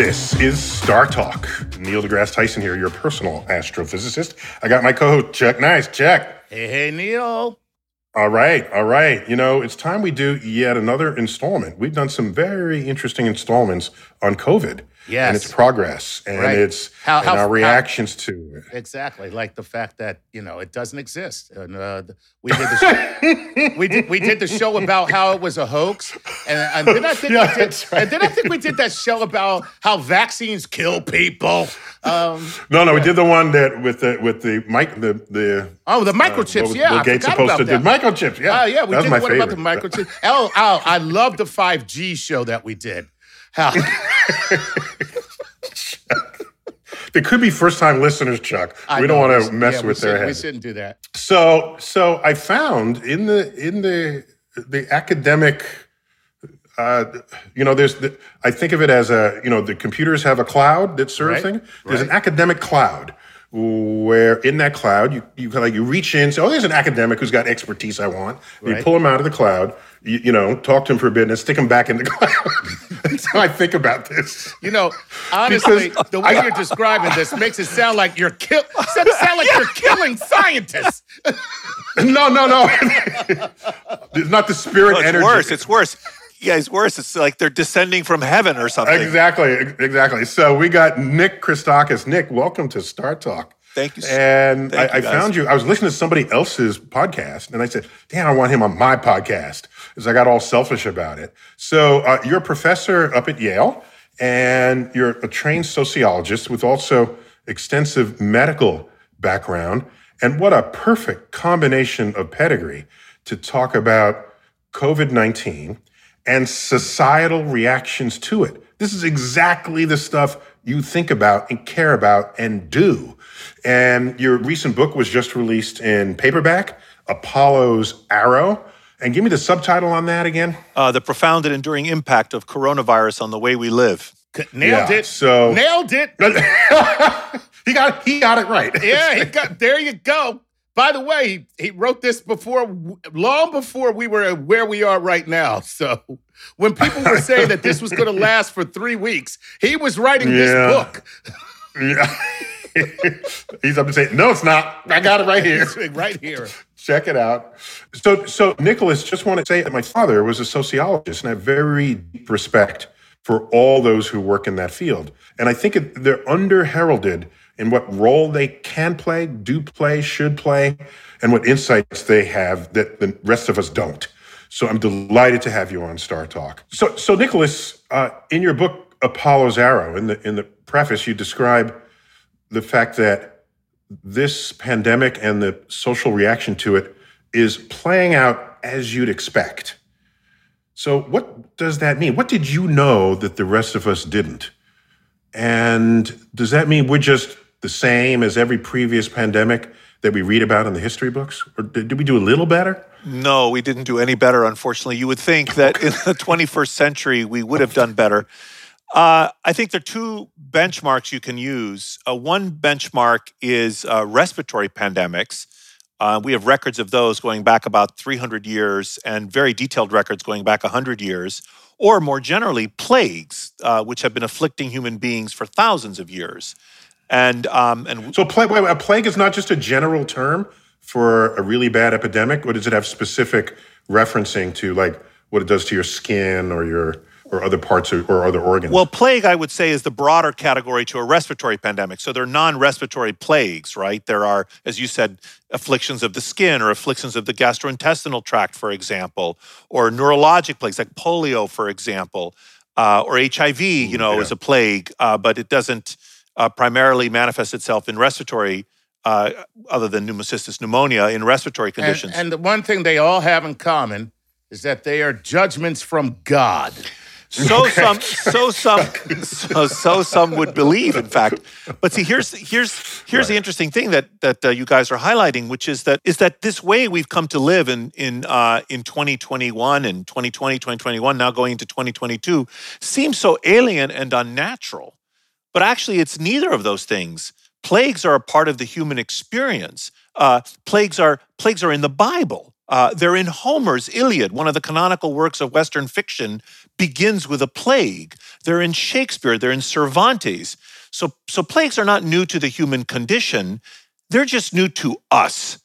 This is Star Talk. Neil deGrasse Tyson here, your personal astrophysicist. I got my co-host Chuck Nice. Chuck. Hey, hey, Neil. All right, all right. You know, it's time we do yet another installment. We've done some very interesting installments on COVID Yes. and its progress and Right. its How- and how- our how- reactions to it. Exactly, like the fact that you know it doesn't exist. And uh, we did the show, we did we did the show about how it was a hoax, and, and then I think Yeah, we did, right. and then I think we did that show about how vaccines kill people. Um, No, no, we did the one that with the with the mic the the oh, the uh, microchips. what- yeah, Bill Gates supposed to do microchips. Yeah, Oh yeah, we that was did one about the favorite. microchip. Oh, oh, I love the five G show that we did. How, They could be first time listeners, Chuck. I we don't want to mess yeah, with their shouldn't- We shouldn't do that. So so I found in the in the the academic uh, you know, there's the, I think of it as a you know the computers have a cloud that sort of thing. There's an academic cloud where in that cloud you you kind of like you reach in. Say, oh, there's an academic who's got expertise I want. You pull him out of the cloud. You, you know, talk to him for a bit, and stick him back in the cloud. That's how I think about this. You know, honestly, Because the way I- you're describing this makes it sound like you're kill. Sound sound like you're killing scientists. No, no, no. it's not the spirit No, it's energy. worse. It's worse. Yeah, it's worse. It's like they're descending from heaven or something. Exactly, exactly. So we got Nick Christakis. Nick, welcome to Star Talk. Thank you. And Thank I, you, I found you. I was listening to somebody else's podcast, and I said, "Damn, I want him on my podcast." Because I got all selfish about it. So uh, you're a professor up at Yale, and you're a trained sociologist with also extensive medical background. And what a perfect combination of pedigree to talk about COVID 19 and societal reactions to it. This is exactly the stuff you think about and care about and do. And your recent book was just released in paperback, Apollo's Arrow. And give me the subtitle on that again. Uh, the profound and enduring impact of coronavirus on the way we live. Nailed Yeah, it. so- nailed it. he got he got it right. Yeah, he got there. You go. By the way, he, he wrote this before, long before we were where we are right now. So when people were saying that this was going to last for three weeks, he was writing Yeah. this book Yeah. He's up to say, no, it's not. I got it right here. right here. Check it out. So, so Nicholas, just want to say that my father was a sociologist, and I have very deep respect for all those who work in that field. And I think it, they're under heralded in what role they can play, do play, should play, and what insights they have that the rest of us don't. So I'm delighted to have you on Star Talk. So, so Nicholas, uh, in your book Apollo's Arrow, in the in the preface, you describe the fact that this pandemic and the social reaction to it is playing out as you'd expect. So, what does that mean? What did you know that the rest of us didn't? And does that mean we're just the same as every previous pandemic that we read about in the history books? Or did, we do a little better? No, we didn't do any better, unfortunately. You would think that in the 21st century we would have done better. Uh, I think there are two benchmarks you can use. Uh, one benchmark is uh, respiratory pandemics. Uh, we have records of those going back about 300 years and very detailed records going back 100 years, or more generally, plagues, uh, which have been afflicting human beings for thousands of years. And, um, and so, plague, a plague is not just a general term for a really bad epidemic, or does it have specific referencing to like what it does to your skin or your or other parts of, or other organs? Well, plague, I would say, is the broader category to a respiratory pandemic. So there are non respiratory plagues, right? There are, as you said, afflictions of the skin or afflictions of the gastrointestinal tract, for example, or neurologic plagues like polio, for example, uh, or HIV, you know, yeah. is a plague, uh, but it doesn't uh, primarily manifest itself in respiratory. Uh, other than pneumocystis pneumonia in respiratory conditions. And, and the one thing they all have in common is that they are judgments from God. So okay. some, so some, so, so some would believe. In fact, but see, here's here's here's right. the interesting thing that that uh, you guys are highlighting, which is that is that this way we've come to live in in uh, in 2021 and 2020, 2021, now going into 2022, seems so alien and unnatural. But actually, it's neither of those things. Plagues are a part of the human experience. Uh, plagues are plagues are in the Bible. Uh, they're in Homer's Iliad, one of the canonical works of Western fiction, begins with a plague. They're in Shakespeare, they're in Cervantes. So, so plagues are not new to the human condition, they're just new to us.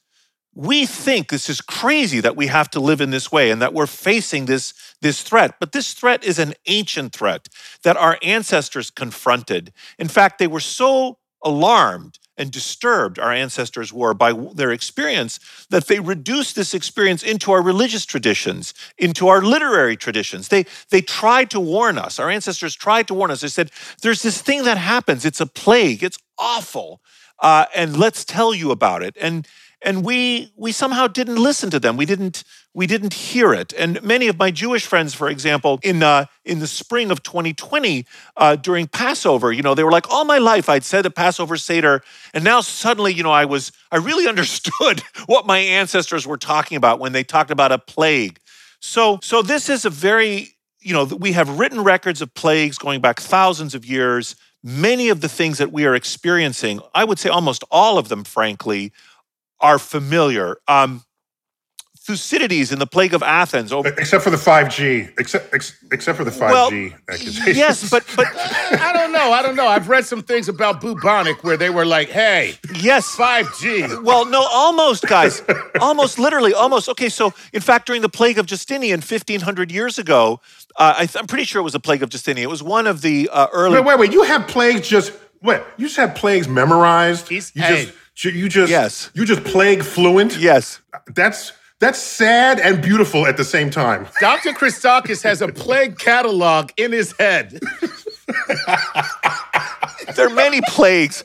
We think this is crazy that we have to live in this way and that we're facing this, this threat. But this threat is an ancient threat that our ancestors confronted. In fact, they were so alarmed and disturbed our ancestors were by their experience that they reduced this experience into our religious traditions, into our literary traditions. They, they tried to warn us. Our ancestors tried to warn us. They said, There's this thing that happens. It's a plague. It's awful. Uh, and let's tell you about it. And and we we somehow didn't listen to them. We didn't we didn't hear it. And many of my Jewish friends, for example, in uh, in the spring of 2020 uh, during Passover, you know, they were like, all my life I'd said the Passover Seder, and now suddenly, you know, I was I really understood what my ancestors were talking about when they talked about a plague. So so this is a very you know we have written records of plagues going back thousands of years. Many of the things that we are experiencing, I would say almost all of them, frankly, are familiar. Um, Thucydides in the Plague of Athens. Oh, except for the 5G. Except ex, except for the 5G well, accusations. Yes, but but I don't know. I don't know. I've read some things about bubonic where they were like, "Hey, yes, 5G." Well, no, almost, guys. almost literally, almost. Okay, so in fact during the Plague of Justinian 1500 years ago, uh, I am pretty sure it was the Plague of Justinian. It was one of the uh, early Wait, wait, wait. You have plagues just Wait, you just have plagues memorized? He's, you hey. just you just yes. you just plague fluent. Yes, that's that's sad and beautiful at the same time. Dr. Christakis has a plague catalog in his head. there are many plagues.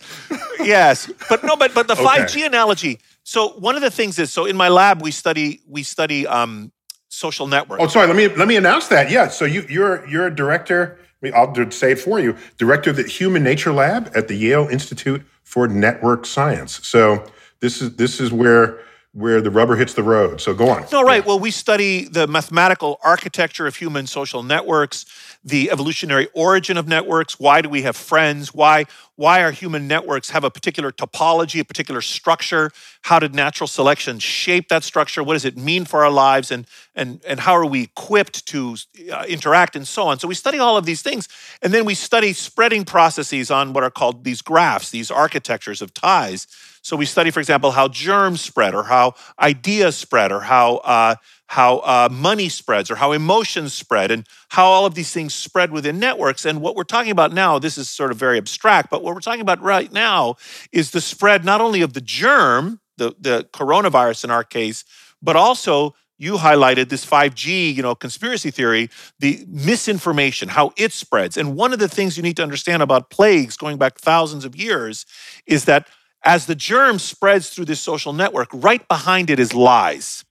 Yes, but no, but but the five G analogy. So one of the things is so in my lab we study we study um, social networks. Oh, sorry. Let me let me announce that. Yeah. So you you're you're a director. I'll say it for you. Director of the Human Nature Lab at the Yale Institute for network science. So this is this is where where the rubber hits the road. So go on. No, right. Well, we study the mathematical architecture of human social networks, the evolutionary origin of networks. Why do we have friends? Why why our human networks have a particular topology, a particular structure? How did natural selection shape that structure? What does it mean for our lives? And and and how are we equipped to uh, interact and so on? So we study all of these things, and then we study spreading processes on what are called these graphs, these architectures of ties. So we study, for example, how germs spread, or how ideas spread, or how uh, how uh, money spreads, or how emotions spread, and how all of these things spread within networks. And what we're talking about now, this is sort of very abstract, but what we're talking about right now is the spread not only of the germ, the, the coronavirus in our case, but also you highlighted this 5G, you know, conspiracy theory, the misinformation, how it spreads. And one of the things you need to understand about plagues going back thousands of years is that as the germ spreads through this social network, right behind it is lies.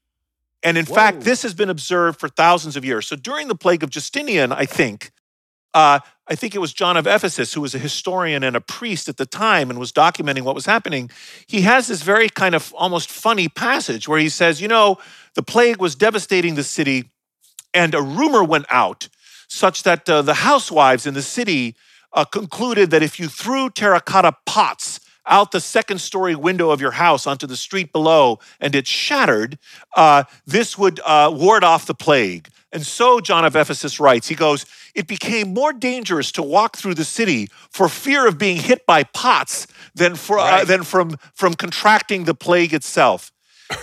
And in Whoa. fact, this has been observed for thousands of years. So during the plague of Justinian, I think, uh, I think it was John of Ephesus, who was a historian and a priest at the time and was documenting what was happening. He has this very kind of almost funny passage where he says, You know, the plague was devastating the city, and a rumor went out such that uh, the housewives in the city uh, concluded that if you threw terracotta pots out the second story window of your house onto the street below and it shattered, uh, this would uh, ward off the plague. And so John of Ephesus writes, he goes, It became more dangerous to walk through the city for fear of being hit by pots than, for, uh, right. uh, than from, from contracting the plague itself.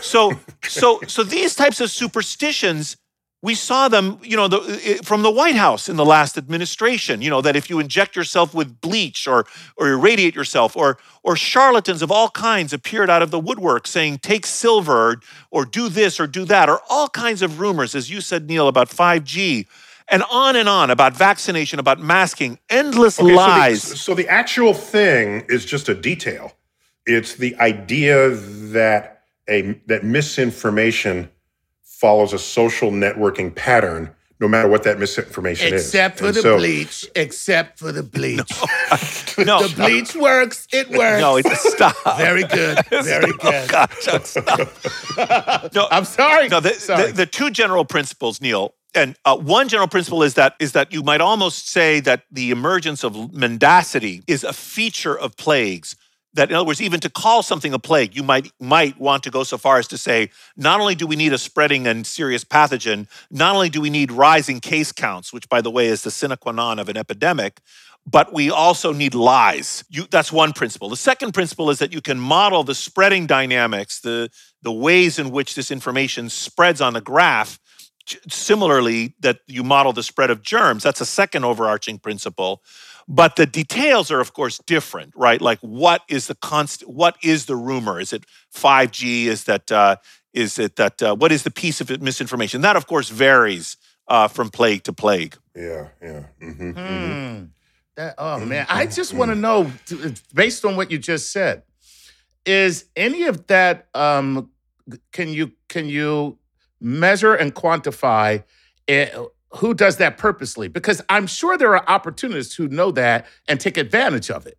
So, so, so these types of superstitions we saw them, you know, the, from the White House in the last administration. You know that if you inject yourself with bleach or or irradiate yourself, or or charlatans of all kinds appeared out of the woodwork saying take silver or, or do this or do that, or all kinds of rumors, as you said, Neil, about 5G. And on and on about vaccination, about masking, endless okay, lies. So the, so the actual thing is just a detail. It's the idea that a that misinformation follows a social networking pattern no matter what that misinformation except is. Except for and the so, bleach, except for the bleach. No, no the bleach works. It works. No, it, stop. Very good. Very stop. good. gosh, stop. no, I'm sorry. No, the, sorry. The, the, two general principles, Neil, and uh, one general principle is that is that you might almost say that the emergence of mendacity is a feature of plagues that in other words even to call something a plague you might might want to go so far as to say not only do we need a spreading and serious pathogen not only do we need rising case counts which by the way is the sine qua non of an epidemic but we also need lies. You, that's one principle. The second principle is that you can model the spreading dynamics the the ways in which this information spreads on the graph similarly that you model the spread of germs. That's a second overarching principle but the details are, of course, different, right? Like, what is the constant What is the rumor? Is it 5G? Is that? Uh, is it that? Uh, what is the piece of misinformation? That, of course, varies uh, from plague to plague. Yeah, yeah. Mm-hmm, hmm. mm-hmm. That, oh man, I mm-hmm, just want to mm-hmm. know, based on what you just said, is any of that? Um, can you can you measure and quantify? It, who does that purposely? Because i'm sure there are opportunists who know that and take advantage of it.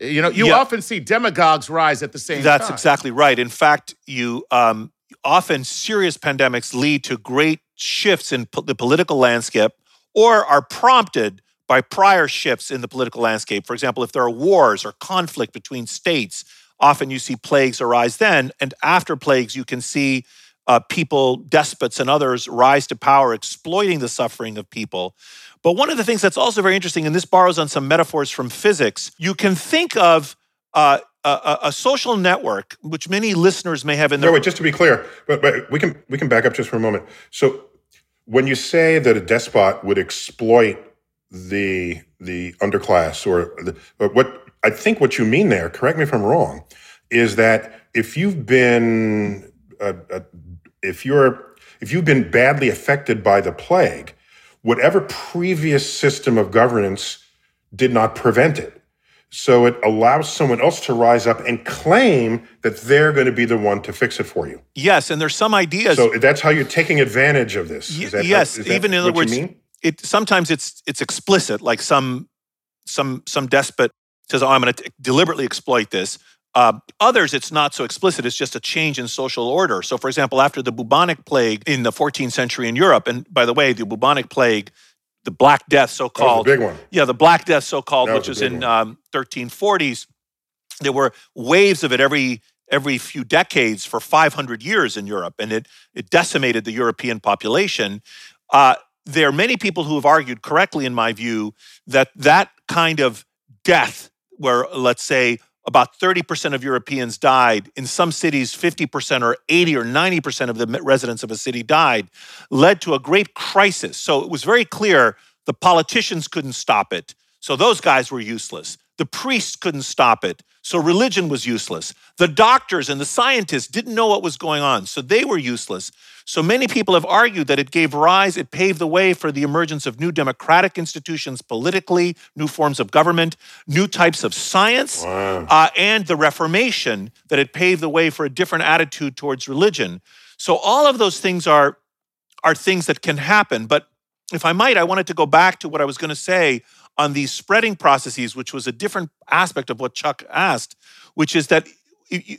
You know you often see demagogues rise at the same that's time. that's exactly right. In fact you um, often serious pandemics lead to great shifts in po- the political landscape or are prompted by prior shifts in the political landscape. For example if there are wars or conflict between states often you see plagues arise then and after plagues you can see uh, people, despots, and others rise to power, exploiting the suffering of people. But one of the things that's also very interesting, and this borrows on some metaphors from physics, you can think of uh, a, a, social network, which many listeners may have in their. No, wait, just to be clear, but, but we can we can back up just for a moment. So, when you say that a despot would exploit the the underclass, or the, what I think what you mean there, correct me if I'm wrong, is that if you've been a, a if you're if you've been badly affected by the plague, whatever previous system of governance did not prevent it. So it allows someone else to rise up and claim that they're going to be the one to fix it for you. Yes, and there's some ideas. So that's how you're taking advantage of this. That, yes, even in other words, it sometimes it's it's explicit. Like some some some despot says, "Oh, I'm going to deliberately exploit this." Uh, others, it's not so explicit. It's just a change in social order. So, for example, after the bubonic plague in the 14th century in Europe, and by the way, the bubonic plague, the Black Death, so called, big one. Yeah, the Black Death, so called, which was, was in um, 1340s. There were waves of it every every few decades for 500 years in Europe, and it it decimated the European population. Uh, there are many people who have argued correctly, in my view, that that kind of death, where let's say about 30% of Europeans died. In some cities, 50% or 80 or 90% of the residents of a city died, led to a great crisis. So it was very clear the politicians couldn't stop it. So those guys were useless. The priests couldn't stop it. So religion was useless. The doctors and the scientists didn't know what was going on. So they were useless. So many people have argued that it gave rise, it paved the way for the emergence of new democratic institutions politically, new forms of government, new types of science, wow. uh, and the Reformation, that it paved the way for a different attitude towards religion. So all of those things are, are things that can happen. But if I might, I wanted to go back to what I was going to say on these spreading processes, which was a different aspect of what Chuck asked, which is that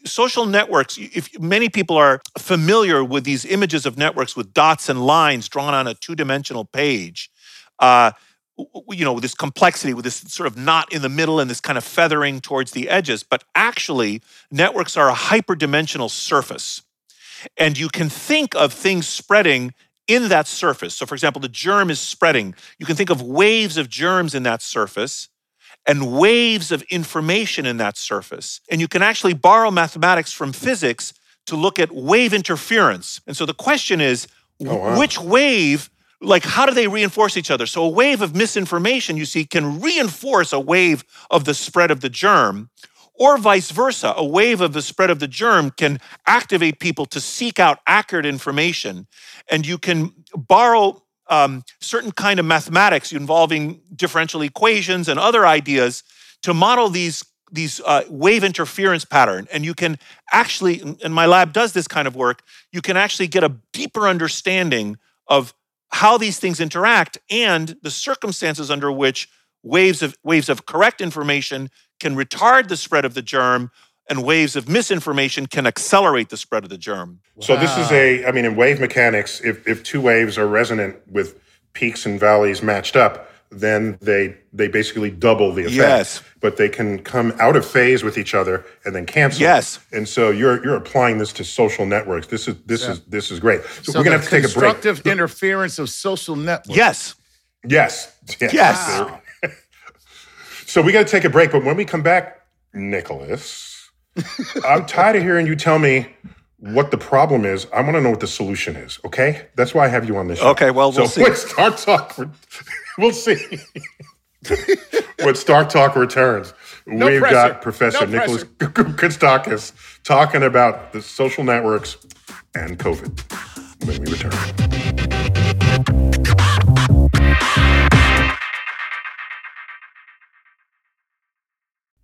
social networks if many people are familiar with these images of networks with dots and lines drawn on a two-dimensional page uh, you know with this complexity with this sort of knot in the middle and this kind of feathering towards the edges but actually networks are a hyperdimensional surface. And you can think of things spreading in that surface. So, for example, the germ is spreading. You can think of waves of germs in that surface and waves of information in that surface. And you can actually borrow mathematics from physics to look at wave interference. And so the question is oh, wow. which wave, like, how do they reinforce each other? So, a wave of misinformation, you see, can reinforce a wave of the spread of the germ or vice versa. A wave of the spread of the germ can activate people to seek out accurate information, and you can borrow um, certain kind of mathematics involving differential equations and other ideas to model these these uh, wave interference pattern and you can actually and my lab does this kind of work you can actually get a deeper understanding of how these things interact and the circumstances under which waves of waves of correct information can retard the spread of the germ and waves of misinformation can accelerate the spread of the germ. Wow. So this is a, I mean, in wave mechanics, if, if two waves are resonant with peaks and valleys matched up, then they they basically double the effect. Yes. But they can come out of phase with each other and then cancel. Yes. And so you're you're applying this to social networks. This is this yeah. is this is great. So, so we're gonna have to take a break. Constructive interference of social networks. Yes. Yes. Yes. yes. Wow. So we got to take a break. But when we come back, Nicholas, I'm tired of hearing you tell me what the problem is. I want to know what the solution is. Okay, that's why I have you on this show. Okay, well, we'll so see. Star Talk, we'll see. when Star Talk returns, no we've pressure. got Professor no Nicholas Christakis talking about the social networks and COVID when we return.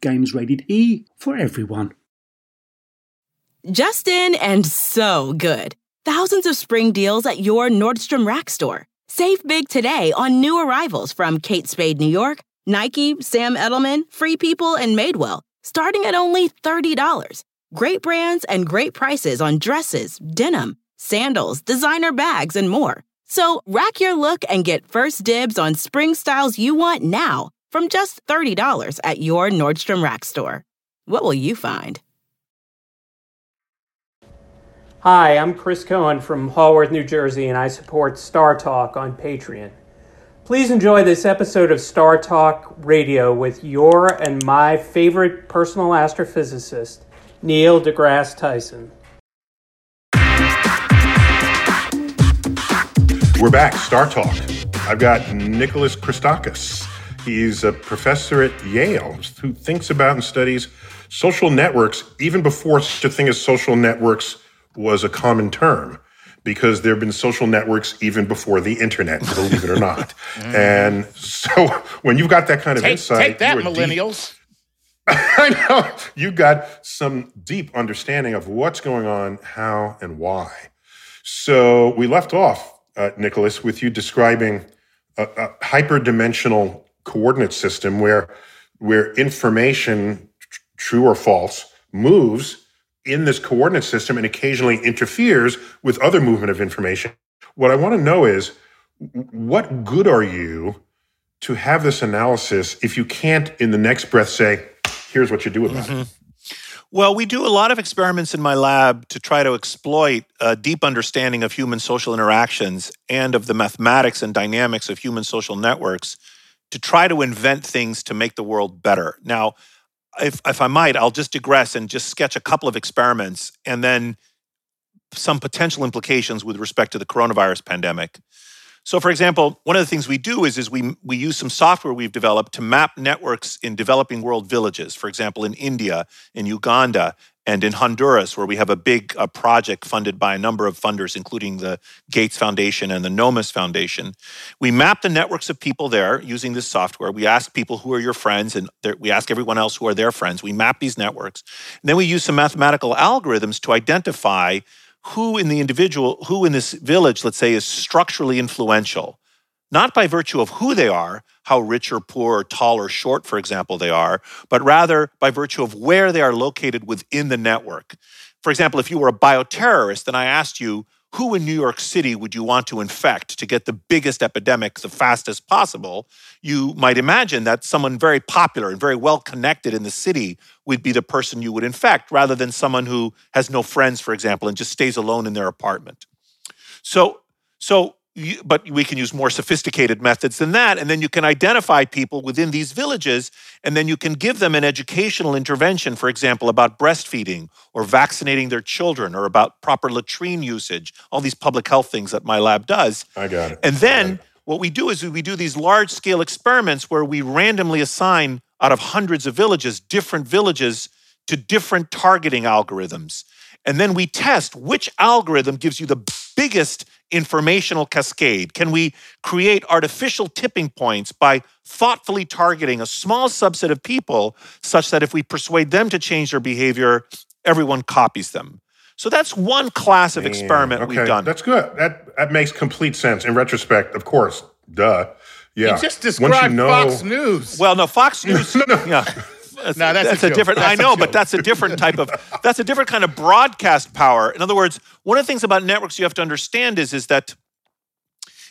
Games rated E for everyone. Justin and so good. Thousands of spring deals at your Nordstrom Rack store. Save big today on new arrivals from Kate Spade New York, Nike, Sam Edelman, Free People, and Madewell, starting at only $30. Great brands and great prices on dresses, denim, sandals, designer bags, and more. So rack your look and get first dibs on spring styles you want now from just $30 at your Nordstrom Rack store. What will you find? Hi, I'm Chris Cohen from Haworth, New Jersey, and I support Star Talk on Patreon. Please enjoy this episode of Star Talk Radio with your and my favorite personal astrophysicist, Neil deGrasse Tyson. We're back, Star Talk. I've got Nicholas Christakis He's a professor at Yale who thinks about and studies social networks even before such a thing as social networks was a common term. because there have been social networks even before the internet, believe it or not. mm. And so when you've got that kind of take, insight, take that, millennials. Deep, I know you got some deep understanding of what's going on, how, and why. So we left off, uh, Nicholas, with you describing a, a hyperdimensional coordinate system where where information, tr- true or false, moves in this coordinate system and occasionally interferes with other movement of information. What I want to know is what good are you to have this analysis if you can't in the next breath say, here's what you do about mm-hmm. it? Well, we do a lot of experiments in my lab to try to exploit a deep understanding of human social interactions and of the mathematics and dynamics of human social networks to try to invent things to make the world better. Now, if, if I might, I'll just digress and just sketch a couple of experiments and then some potential implications with respect to the coronavirus pandemic. So, for example, one of the things we do is, is we, we use some software we've developed to map networks in developing world villages. For example, in India, in Uganda, and in Honduras, where we have a big uh, project funded by a number of funders, including the Gates Foundation and the Nomis Foundation. We map the networks of people there using this software. We ask people who are your friends, and we ask everyone else who are their friends. We map these networks. And then we use some mathematical algorithms to identify who in the individual, who in this village, let's say, is structurally influential, not by virtue of who they are, how rich or poor or tall or short, for example, they are, but rather by virtue of where they are located within the network. For example, if you were a bioterrorist and I asked you, who in New York City would you want to infect to get the biggest epidemic the fastest possible? You might imagine that someone very popular and very well connected in the city would be the person you would infect rather than someone who has no friends, for example, and just stays alone in their apartment. So, so but we can use more sophisticated methods than that. And then you can identify people within these villages, and then you can give them an educational intervention, for example, about breastfeeding or vaccinating their children or about proper latrine usage, all these public health things that my lab does. I got it. And then what we do is we do these large scale experiments where we randomly assign out of hundreds of villages, different villages to different targeting algorithms. And then we test which algorithm gives you the biggest informational cascade? Can we create artificial tipping points by thoughtfully targeting a small subset of people such that if we persuade them to change their behavior, everyone copies them? So that's one class of experiment okay. we've done. That's good. That that makes complete sense in retrospect. Of course, duh. Yeah. You just described you know, Fox News. Well, no, Fox News. no, no. Yeah. That's, no, that's, that's a, a, different. That's I know, but that's a different type of. That's a different kind of broadcast power. In other words, one of the things about networks you have to understand is is that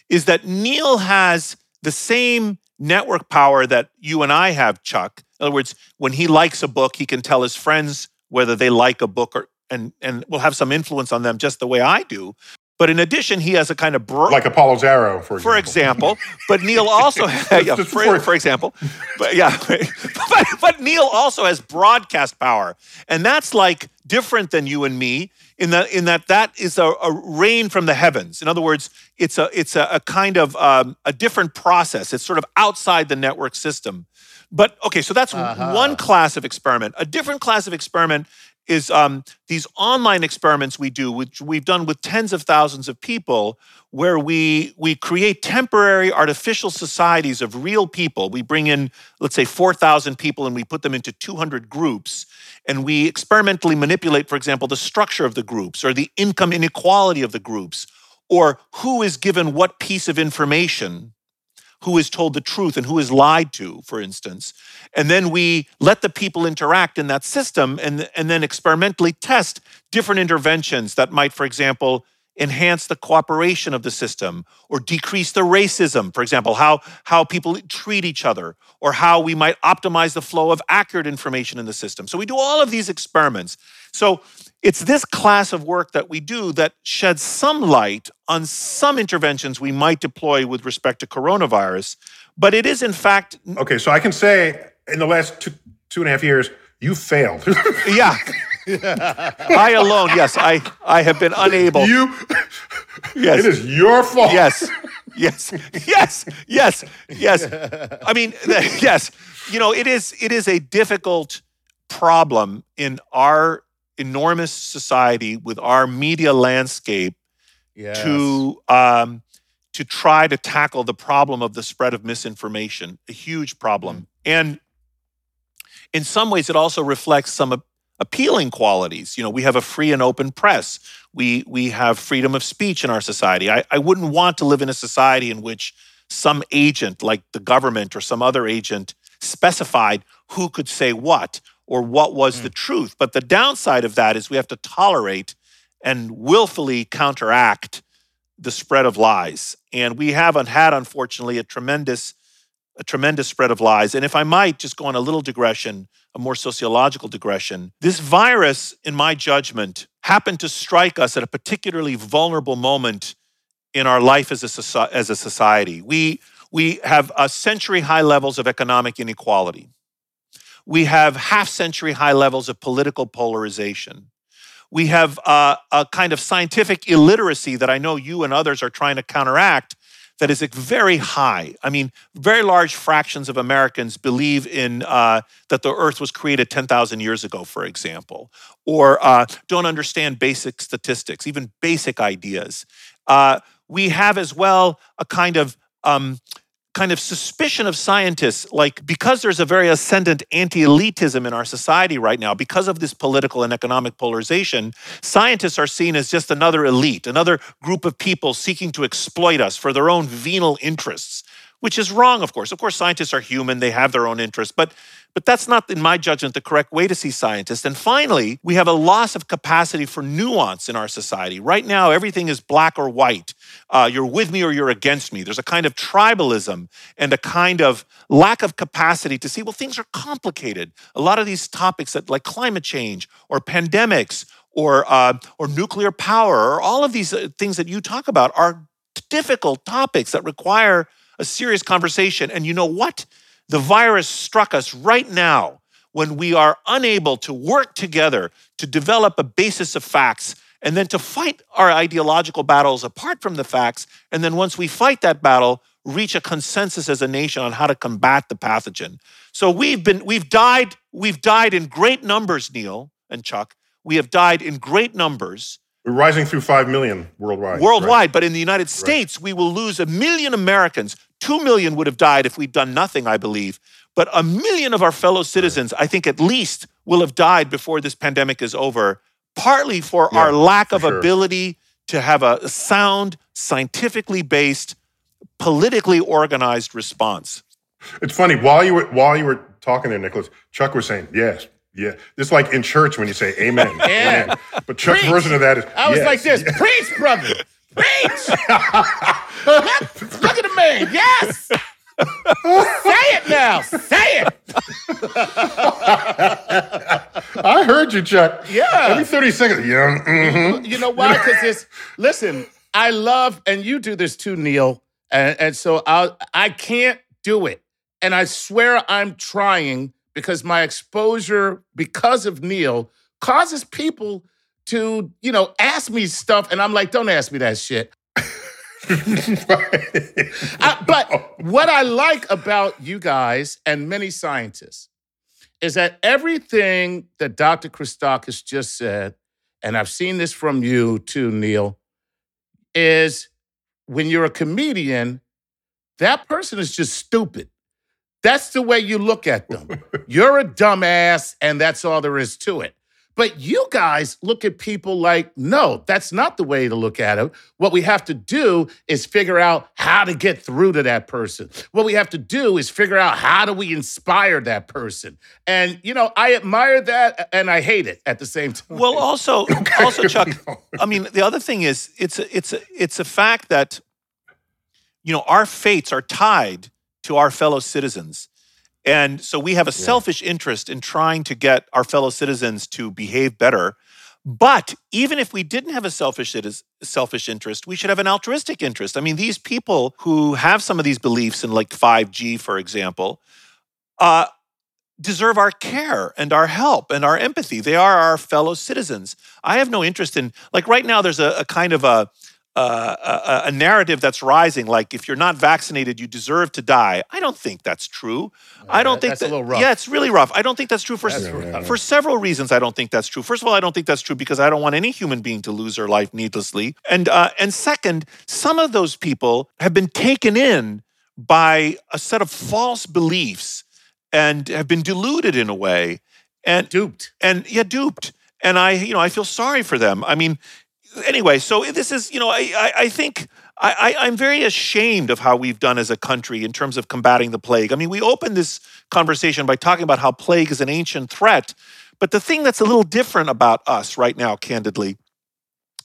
is that Neil has the same network power that you and I have, Chuck. In other words, when he likes a book, he can tell his friends whether they like a book or and and will have some influence on them just the way I do. But in addition, he has a kind of bro- like Apollo's arrow, for example. For example, but Neil also has, yeah, for, for, example, but yeah, but, but Neil also has broadcast power, and that's like different than you and me in that in that that is a, a rain from the heavens. In other words, it's a it's a, a kind of um, a different process. It's sort of outside the network system. But okay, so that's uh-huh. one class of experiment. A different class of experiment is um, these online experiments we do, which we've done with tens of thousands of people, where we we create temporary artificial societies of real people. We bring in, let's say, four thousand people, and we put them into two hundred groups, and we experimentally manipulate, for example, the structure of the groups or the income inequality of the groups, or who is given what piece of information who is told the truth and who is lied to, for instance. And then we let the people interact in that system and, and then experimentally test different interventions that might, for example, enhance the cooperation of the system or decrease the racism for example how how people treat each other or how we might optimize the flow of accurate information in the system so we do all of these experiments so it's this class of work that we do that sheds some light on some interventions we might deploy with respect to coronavirus. But it is, in fact. Okay, so I can say in the last two, two and a half years, you failed. yeah. I alone, yes, I, I have been unable. You, yes, it is your fault. Yes, yes, yes, yes, yes. I mean, yes. You know, it is. It is a difficult problem in our enormous society with our media landscape Yes. to um, to try to tackle the problem of the spread of misinformation, a huge problem. And in some ways, it also reflects some appealing qualities. You know, we have a free and open press. We we have freedom of speech in our society. I, I wouldn't want to live in a society in which some agent, like the government or some other agent, specified who could say what or what was hmm. the truth. But the downside of that is we have to tolerate and willfully counteract the spread of lies. And we haven't had, unfortunately, a tremendous, a tremendous spread of lies. And if I might just go on a little digression, a more sociological digression, this virus, in my judgment, happened to strike us at a particularly vulnerable moment in our life as a, soci- as a society. We, we have a century high levels of economic inequality. We have half century high levels of political polarization we have uh, a kind of scientific illiteracy that I know you and others are trying to counteract that is very high. I mean, very large fractions of Americans believe in uh, that the Earth was created 10,000 years ago, for example, or uh, don't understand basic statistics, even basic ideas. Uh, we have as well a kind of um, kind of suspicion of scientists, like because there's a very ascendant anti elitism in our society right now, because of this political and economic polarization, scientists are seen as just another elite, another group of people seeking to exploit us for their own venal interests, which is wrong, of course. Of course, scientists are human, they have their own interests, but but that's not, in my judgment, the correct way to see scientists. And finally, we have a loss of capacity for nuance in our society. Right now, everything is black or white. Uh, you're with me or you're against me. There's a kind of tribalism and a kind of lack of capacity to see, well, things are complicated. A lot of these topics that, like climate change or pandemics or, uh, or nuclear power or all of these uh, things that you talk about are difficult topics that require a serious conversation. And you know what? The virus struck us right now when we are unable to work together to develop a basis of facts and then to fight our ideological battles apart from the facts. And then once we fight that battle, reach a consensus as a nation on how to combat the pathogen. So we've been, we've died, we've died in great numbers, Neil and Chuck. We have died in great numbers. We're rising through 5 million worldwide. Worldwide, right? but in the United States, right. we will lose a million Americans. Two million would have died if we'd done nothing, I believe. But a million of our fellow citizens, right. I think at least, will have died before this pandemic is over, partly for yeah, our lack of sure. ability to have a sound, scientifically based, politically organized response. It's funny while you were while you were talking there, Nicholas. Chuck was saying, "Yes, yeah, it's like in church when you say amen. yeah. Amen. But Chuck's Preach. version of that is I was yes. like this, preach, brother. Preach. look, look at the man. Yes. say it now. Say it. I heard you, Chuck. Yeah. Every 30 seconds. Yeah. Mm-hmm. You know why? Because it's listen, I love, and you do this too, Neil. And, and so I I can't do it. And I swear I'm trying because my exposure because of Neil causes people to, you know, ask me stuff and I'm like, don't ask me that shit. I, but what I like about you guys and many scientists is that everything that Dr. Christakis just said, and I've seen this from you too, Neil, is when you're a comedian, that person is just stupid. That's the way you look at them. You're a dumbass, and that's all there is to it. But you guys look at people like, no, that's not the way to look at it. What we have to do is figure out how to get through to that person. What we have to do is figure out how do we inspire that person. And you know, I admire that and I hate it at the same time. Well, also, also, Chuck. I mean, the other thing is, it's a, it's a, it's a fact that you know our fates are tied to our fellow citizens. And so we have a selfish interest in trying to get our fellow citizens to behave better. But even if we didn't have a selfish selfish interest, we should have an altruistic interest. I mean, these people who have some of these beliefs in like 5G, for example, uh, deserve our care and our help and our empathy. They are our fellow citizens. I have no interest in like right now. There's a, a kind of a uh, a, a, narrative that's rising, like if you're not vaccinated, you deserve to die. I don't think that's true. I don't think that's that, a little rough. Yeah, it's really rough. I don't think that's true for That's for several reasons. I don't think that's true. First of all, I don't think that's true because I don't want any human being to lose their life needlessly. And uh, and second, some of those people have been taken in by a set of false beliefs and have been deluded in a way. And Duped. and yeah, duped. And I, you know, I feel sorry for them. I mean, anyway, so this is, you know, I, I, I think I, I, I'm very ashamed of how we've done as a country in terms of combating the plague. I mean, we opened this conversation by talking about how plague is an ancient threat, but the thing that's a little different about us right now, candidly,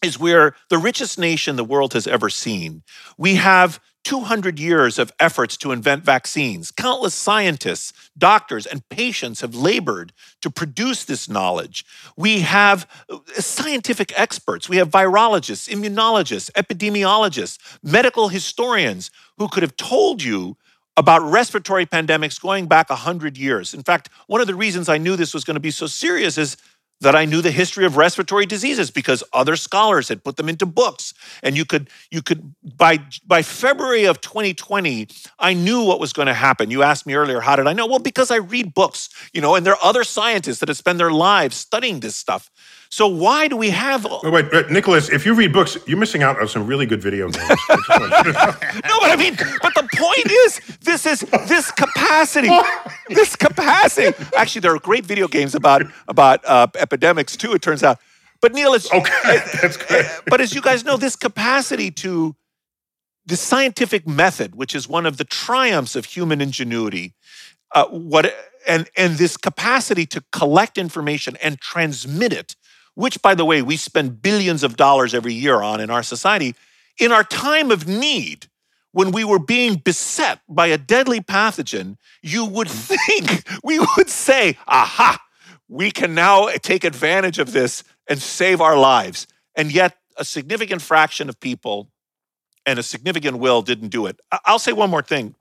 is we're the richest nation the world has ever seen. We have 200 years of efforts to invent vaccines. Countless scientists, doctors, and patients have labored to produce this knowledge. We have uh, scientific experts. We have virologists, immunologists, epidemiologists, medical historians who could have told you about respiratory pandemics going back 100 years. In fact, one of the reasons I knew this was going to be so serious is that I knew the history of respiratory diseases because other scholars had put them into books. And you could, you could by, by February of 2020, I knew what was going to happen. You asked me earlier, how did I know? Well, because I read books, you know, and there are other scientists that have spent their lives studying this stuff. So why do we have Wait, wait, wait, Nicholas, if you read books, you're missing out on some really good video games. I just want you to know. No, but I mean, but the point is, this is this capacity, this capacity. Actually, there are great video games about about uh, epidemics too. It turns out, but Neil, it's Okay, that's good. but as you guys know, this capacity to the scientific method, which is one of the triumphs of human ingenuity, uh, what and and this capacity to collect information and transmit it, which, by the way, we spend billions of dollars every year on in our society, in our time of need. When we were being beset by a deadly pathogen, you would hmm. think we would say, aha, we can now take advantage of this and save our lives. And yet, a significant fraction of people and a significant will didn't do it. I'll say one more thing.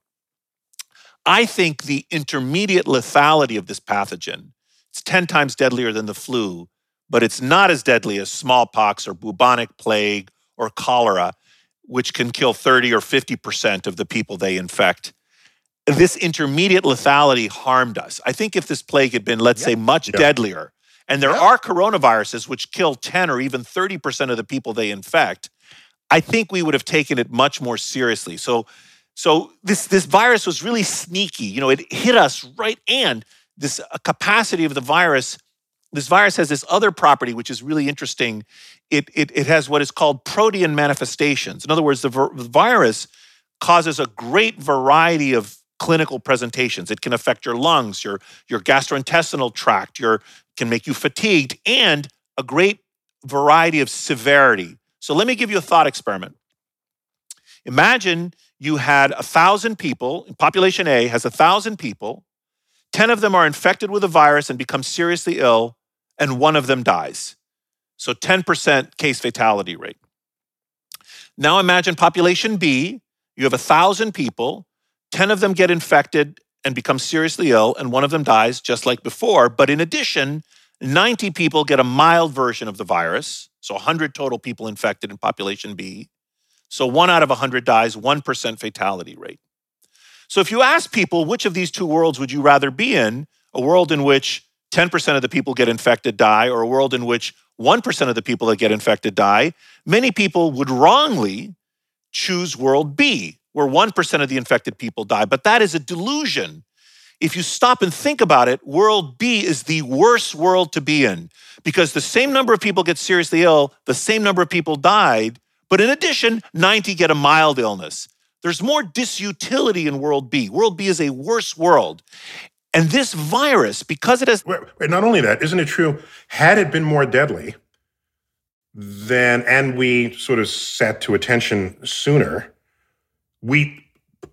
I think the intermediate lethality of this pathogen, it's 10 times deadlier than the flu, but it's not as deadly as smallpox or bubonic plague or cholera, which can kill 30 or 50% of the people they infect. This intermediate lethality harmed us. I think if this plague had been, let's say, much Yeah. deadlier, and there are coronaviruses which kill 10 or even 30% of the people they infect, I think we would have taken it much more seriously. So, so this this virus was really sneaky. You know, it hit us right, and this uh, capacity of the virus. This virus has this other property which is really interesting. It it, it has what is called protean manifestations. In other words, the, vir- virus causes a great variety of clinical presentations. It can affect your lungs, your your gastrointestinal tract, your can make you fatigued, and a great variety of severity. So let me give you a thought experiment. Imagine you had a thousand people, population A has a thousand people, 10 of them are infected with a virus and become seriously ill, and one of them dies. So 10% case fatality rate. Now imagine population B, you have a thousand people, 10 of them get infected and become seriously ill, and one of them dies just like before. But in addition, 90 people get a mild version of the virus. So 100 total people infected in population B. So one out of 100 dies, 1% fatality rate. So if you ask people which of these two worlds would you rather be in, a world in which 10% of the people get infected die, or a world in which 1% of the people that get infected die, many people would wrongly choose world B, where 1% of the infected people die. But that is a delusion. If you stop and think about it, world B is the worst world to be in because the same number of people get seriously ill, the same number of people died, but in addition, 90 get a mild illness. There's more disutility in world B. World B is a worse world. And this virus, because it has not only that, isn't it true? Had it been more deadly, then and we sort of sat to attention sooner, we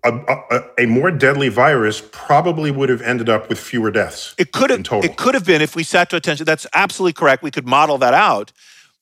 a, a, a more deadly virus probably would have ended up with fewer deaths. It could have it could have been if we sat to attention. That's absolutely correct. We could model that out.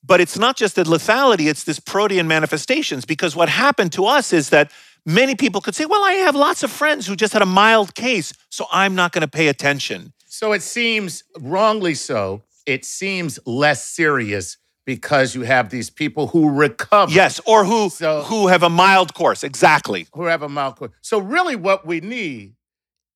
But it's not just the lethality, it's this protean manifestations. Because what happened to us is that many people could say, Well, I have lots of friends who just had a mild case, so I'm not going to pay attention. So it seems wrongly so. It seems less serious because you have these people who recover. Yes, or who So- who have a mild course. Exactly. Who have a mild course. So really what we need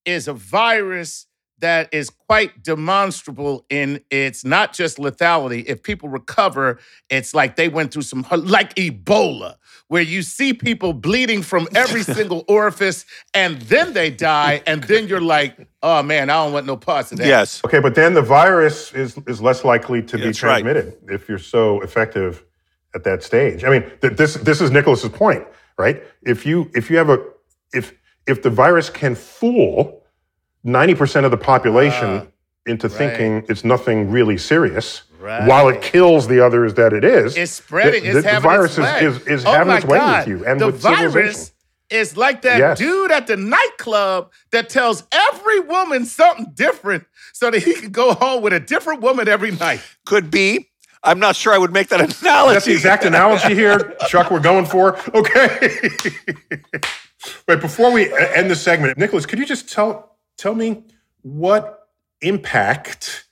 is a virus that is quite demonstrable in its not just lethality. If people recover, it's like they went through some like Ebola, where you see people bleeding from every single orifice and then they die, and then you're like, oh man, I don't want no parts of that. Yes. Okay, but then the virus is is less likely to be That's right. transmitted if you're so effective at that stage. I mean, th- this this is Nicholas's point, right? If you if you have a if if the virus can fool ninety percent of the population Ah, into thinking it's nothing really serious, Right. while it kills the others that it is, It's spreading. the, It's the, the having virus its way. is, is, is oh having its way God. with you and the with civilization. virus is like that Yes. dude at the nightclub that tells every woman something different so that he can go home with a different woman every night. Could be. I'm not sure I would make that analogy. That's the exact analogy here, Chuck. We're going for okay. Wait, before we end the segment, Nicholas, could you just tell tell me what impact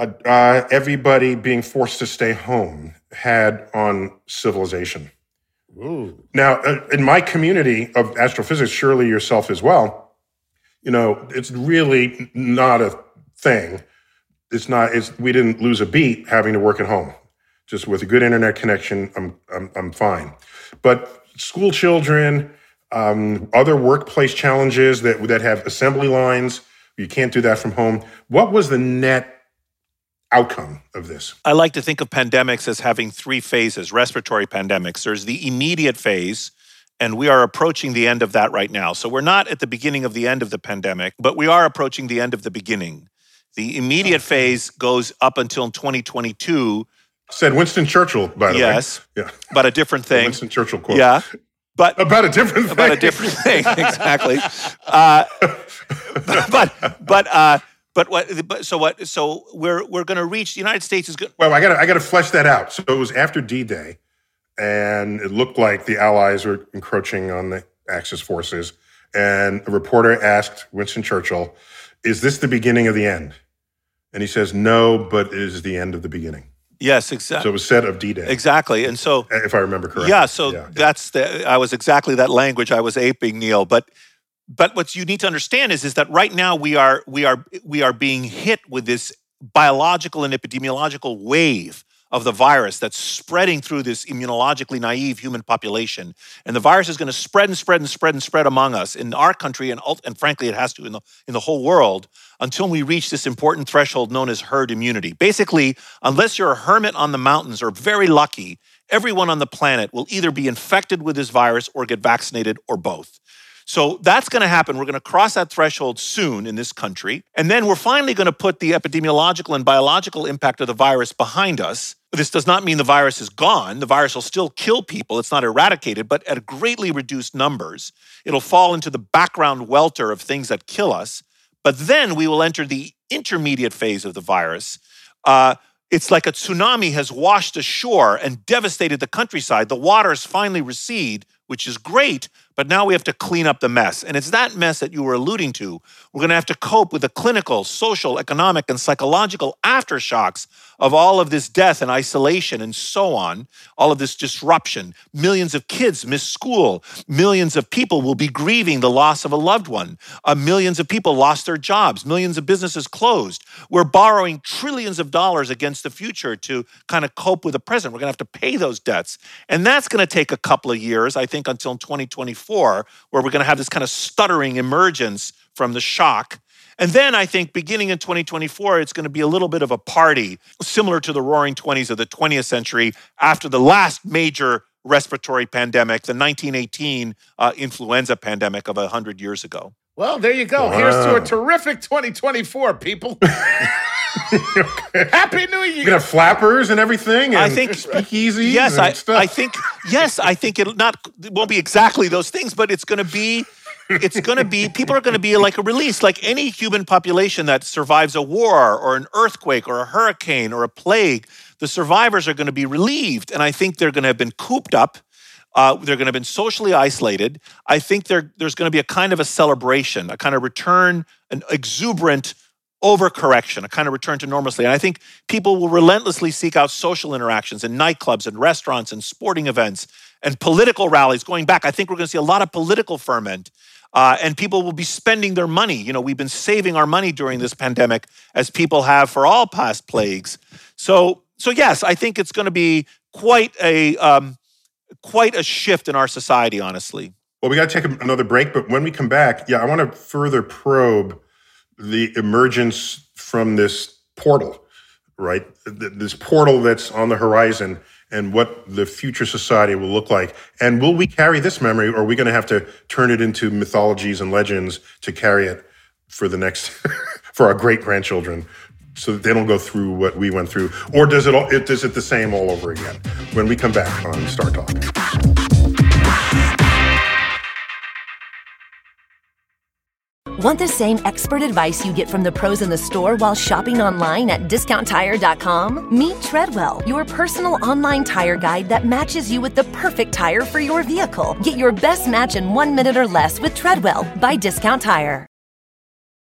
uh, uh, everybody being forced to stay home had on civilization? Ooh. Now, uh, in my community of astrophysics, surely yourself as well, you know, it's really not a thing. It's not, it's, we didn't lose a beat having to work at home. Just with a good internet connection, I'm, I'm, I'm fine. But school children, um, other workplace challenges that, that have assembly lines, you can't do that from home. What was the net outcome of this? I like to think of pandemics as having three phases respiratory pandemics. There's the immediate phase, and we are approaching the end of that right now. So we're not at the beginning of the end of the pandemic, but we are approaching the end of the beginning. The immediate phase goes up until 2022, Said Winston Churchill, by the Yes. way. Yes. Yeah. but a different thing. Winston Churchill quote. Yeah. But About a different thing. about a different thing exactly uh, but but uh but what but so what so we're we're going to reach the united states is going Well, I got to I got to flesh that out. So it was after D-Day, and it looked like the Allies were encroaching on the Axis forces. And a reporter asked Winston Churchill, "Is this the beginning of the end?" And he says, "No, but it is the end of the beginning." yes exactly. So it was said of D-Day, exactly and so if I remember correctly. yeah so yeah. that's the i was exactly that language i was aping neil but but what you need to understand is is that right now we are we are we are being hit with this biological and epidemiological wave of the virus that's spreading through this immunologically naive human population. And the virus is going to spread and spread and spread and spread among us in our country and and frankly it has to in the in the whole world until we reach this important threshold known as herd immunity. Basically unless you're a hermit on the mountains or very lucky everyone on the planet will either be infected with this virus or get vaccinated or both so that's going to happen. We're going to cross that threshold soon in this country. And then we're finally going to put the epidemiological and biological impact of the virus behind us. This does not mean the virus is gone. The virus will still kill people. It's not eradicated, but at greatly reduced numbers. It'll fall into the background welter of things that kill us. But then we will enter the intermediate phase of the virus. Uh, it's like a tsunami has washed ashore and devastated the countryside. The waters finally recede, which is great, but now we have to clean up the mess. And it's that mess that you were alluding to. We're going to have to cope with the clinical, social, economic, and psychological aftershocks of all of this death and isolation and so on, all of this disruption. Millions of kids miss school. Millions of people will be grieving the loss of a loved one. Uh, millions of people lost their jobs. Millions of businesses closed. We're borrowing trillions of dollars against the future to kind of cope with the present. We're going to have to pay those debts. And that's going to take a couple of years, I think, until 2024, where we're going to have this kind of stuttering emergence from the shock. And then I think beginning in 2024, it's going to be a little bit of a party, similar to the roaring 20s of the 20th century after the last major respiratory pandemic, the 1918 uh, influenza pandemic of 100 years ago. Well, there you go. Here's to a terrific 2024, people. Happy New You're Year. gonna flappers and everything. And I think- speakeasies. Yes, and I, stuff. I think yes, I think it'll not it won't be exactly those things, but it's going to be it's going to be people are going to be like a release like any human population that survives a war or an earthquake or a hurricane or a plague the survivors are going to be relieved and i think they're going to have been cooped up uh, they're going to have been socially isolated i think there, there's going to be a kind of a celebration a kind of return an exuberant overcorrection, a kind of return to normalcy. And I think people will relentlessly seek out social interactions in nightclubs and restaurants and sporting events and political rallies going back. I think we're going to see a lot of political ferment. Uh, and people will be spending their money. You know, we've been saving our money during this pandemic, as people have for all past plagues. So, so yes, I think it's going to be quite a um, quite a shift in our society. Honestly. Well, we got to take another break, but when we come back, yeah, I want to further probe the emergence from this portal, right? This portal that's on the horizon and what the future society will look like. And will we carry this memory or are we going to have to turn it into mythologies and legends to carry it for the next, for our great grandchildren? So that they don't go through what we went through, or does it all? It, does it the same all over again? When we come back on Star Talk. Want the same expert advice you get from the pros in the store while shopping online at discounttire.com? Meet Treadwell, your personal online tire guide that matches you with the perfect tire for your vehicle. Get your best match in one minute or less with Treadwell by Discount Tire.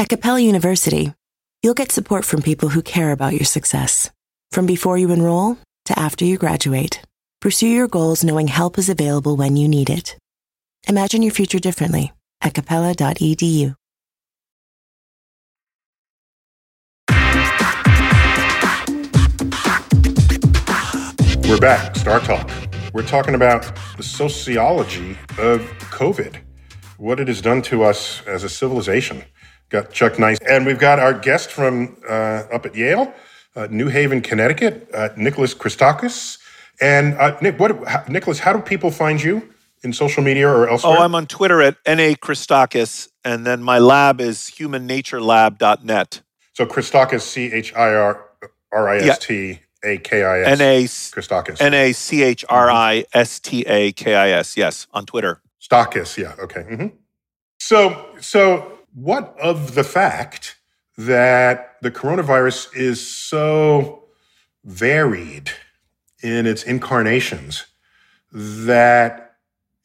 At Capella University, you'll get support from people who care about your success. From before you enroll to after you graduate. Pursue your goals knowing help is available when you need it. Imagine your future differently at capella.edu. We're back, Star Talk. We're talking about the sociology of COVID, what it has done to us as a civilization. Got Chuck Nice, and we've got our guest from uh, up at Yale, uh, New Haven, Connecticut, uh, Nicholas Christakis. And uh, Nick, what, how, Nicholas, how do people find you in social media or elsewhere? Oh, I'm on Twitter at na Christakis, and then my lab is humannaturelab.net. So Christakis, C H I R R I S T A K I S. N A Christakis. N A C H R I S T A K I S. Yes, on Twitter. Stakis, yeah, okay. Mm-hmm. So, so what of the fact that the coronavirus is so varied? in its incarnations that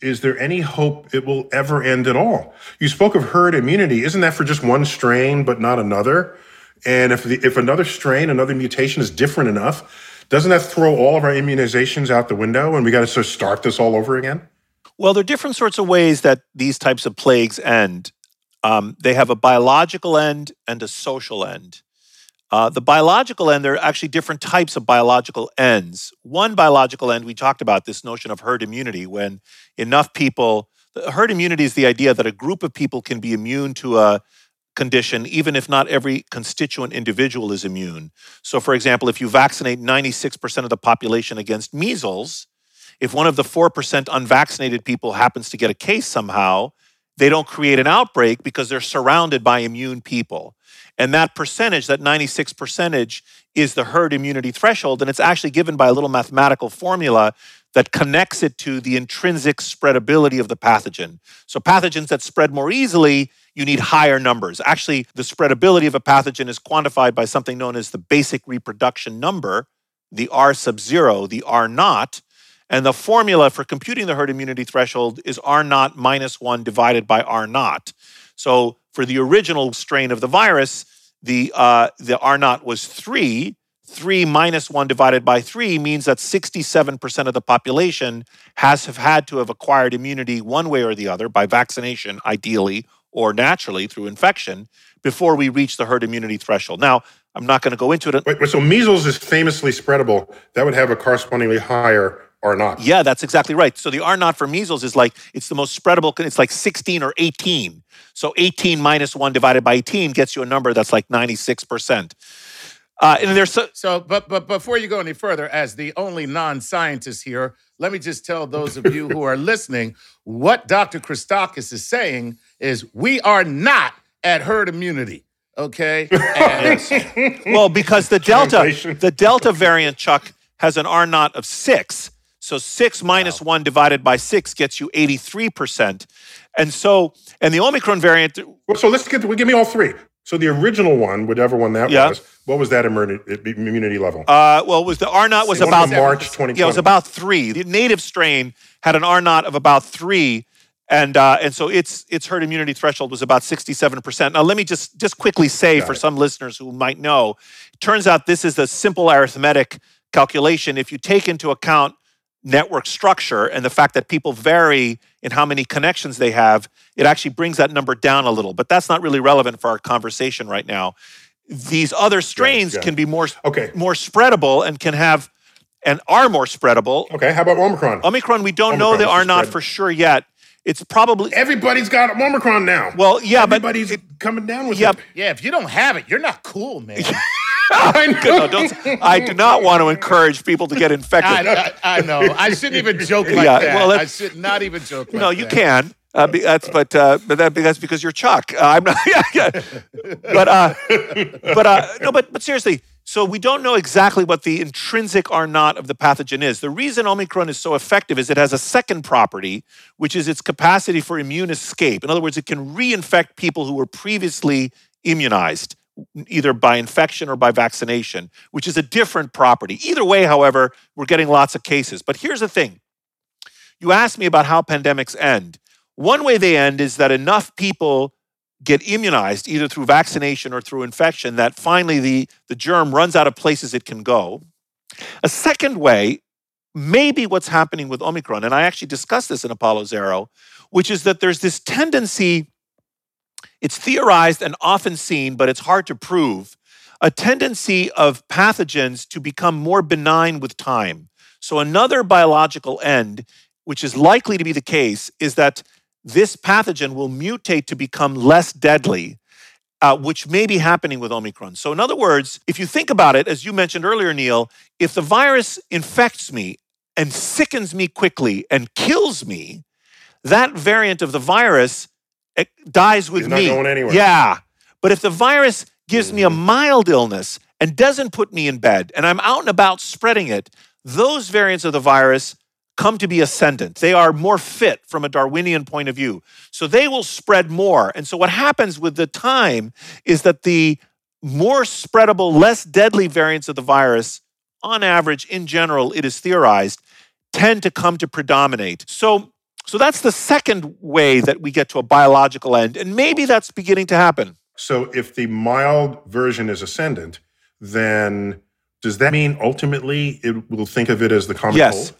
is there any hope it will ever end at all? You spoke of herd immunity. Isn't that for just one strain but not another? And if the, if another strain, another mutation is different enough, doesn't that throw all of our immunizations out the window and we got to sort of start this all over again? Well, there are different sorts of ways that these types of plagues end. Um, they have a biological end and a social end. Uh, the biological end, there are actually different types of biological ends. One biological end, we talked about this notion of herd immunity, when enough people, herd immunity is the idea that a group of people can be immune to a condition, even if not every constituent individual is immune. So, for example, if you vaccinate 96% of the population against measles, if one of the 4% unvaccinated people happens to get a case somehow, they don't create an outbreak because they're surrounded by immune people. And that percentage, that 96 percentage, is the herd immunity threshold. And it's actually given by a little mathematical formula that connects it to the intrinsic spreadability of the pathogen. So, pathogens that spread more easily, you need higher numbers. Actually, the spreadability of a pathogen is quantified by something known as the basic reproduction number, the R sub zero, the R naught. And the formula for computing the herd immunity threshold is R naught minus one divided by R naught. So for the original strain of the virus, the uh, the R naught was three. Three minus one divided by three means that 67% of the population has have had to have acquired immunity one way or the other by vaccination, ideally, or naturally through infection, before we reach the herd immunity threshold. Now, I'm not going to go into it. Wait, so measles is famously spreadable. That would have a correspondingly higher R naught. Yeah, that's exactly right. So the R naught for measles is like it's the most spreadable. It's like 16 or 18. So 18 minus one divided by 18 gets you a number that's like 96 percent. Uh, and there's so, so, but but before you go any further, as the only non-scientist here, let me just tell those of you who are listening what Dr. Christakis is saying is we are not at herd immunity. Okay. well, because the delta, the delta variant, Chuck, has an R naught of six. So six minus wow. one divided by six gets you 83%. And so, and the Omicron variant. Well, so let's get, give me all three. So the original one, whatever one that yeah. was, what was that immunity level? Uh, well, it was the R naught was about March 2020. Yeah, it was about three. The native strain had an R naught of about three, and uh, and so its its herd immunity threshold was about sixty seven percent. Now, let me just just quickly say Got for it. some listeners who might know, it turns out this is a simple arithmetic calculation. If you take into account network structure and the fact that people vary in how many connections they have, it actually brings that number down a little. But that's not really relevant for our conversation right now. These other strains yeah, yeah. can be more okay. more spreadable and can have and are more spreadable. Okay, how about Omicron? Omicron, we don't Omicron know they are not for sure yet. It's probably everybody's got Omicron now. Well, yeah, everybody's but everybody's coming down with it. Yeah, if you don't have it, you're not cool, man. I know. Don't, I do not want to encourage people to get infected. I, I, I know. I shouldn't even joke like yeah, that. Well, I should not even joke. Like no, you that. can. Uh, be, that's but uh, but that, that's because you're Chuck. Uh, I'm not. Yeah, yeah. But uh, but uh, no, but but seriously. So we don't know exactly what the intrinsic R naught of the pathogen is. The reason Omicron is so effective is it has a second property, which is its capacity for immune escape. In other words, it can reinfect people who were previously immunized either by infection or by vaccination, which is a different property. Either way, however, we're getting lots of cases. But here's the thing you asked me about how pandemics end. One way they end is that enough people get immunized, either through vaccination or through infection, that finally the, the germ runs out of places it can go. A second way maybe what's happening with Omicron, and I actually discussed this in Apollo's Arrow, which is that there's this tendency it's theorized and often seen, but it's hard to prove, a tendency of pathogens to become more benign with time. So, another biological end, which is likely to be the case, is that this pathogen will mutate to become less deadly, uh, which may be happening with Omicron. So, in other words, if you think about it, as you mentioned earlier, Neil, if the virus infects me and sickens me quickly and kills me, that variant of the virus it dies with He's me. Not going anywhere. Yeah. But if the virus gives me a mm-hmm. mild illness and doesn't put me in bed and I'm out and about spreading it, those variants of the virus come to be ascendant. They are more fit from a Darwinian point of view. So they will spread more. And so what happens with the time is that the more spreadable, less deadly variants of the virus, on average, in general, it is theorized, tend to come to predominate. So so that's the second way that we get to a biological end. And maybe that's beginning to happen. So if the mild version is ascendant, then does that mean ultimately it will think of it as the common yes. cold?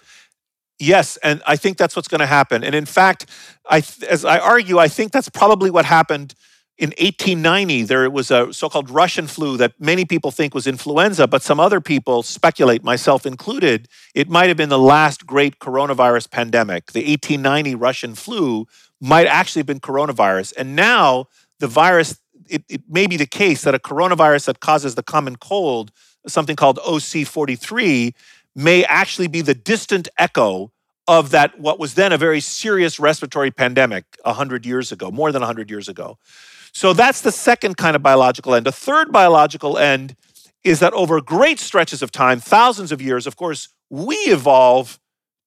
Yes, and I think that's what's going to happen. And in fact, I, as I argue, I think that's probably what happened in 1890, there was a so called Russian flu that many people think was influenza, but some other people speculate, myself included, it might have been the last great coronavirus pandemic. The 1890 Russian flu might actually have been coronavirus. And now the virus, it, it may be the case that a coronavirus that causes the common cold, something called OC43, may actually be the distant echo of that, what was then a very serious respiratory pandemic 100 years ago, more than 100 years ago. So that's the second kind of biological end. A third biological end is that over great stretches of time, thousands of years, of course, we evolve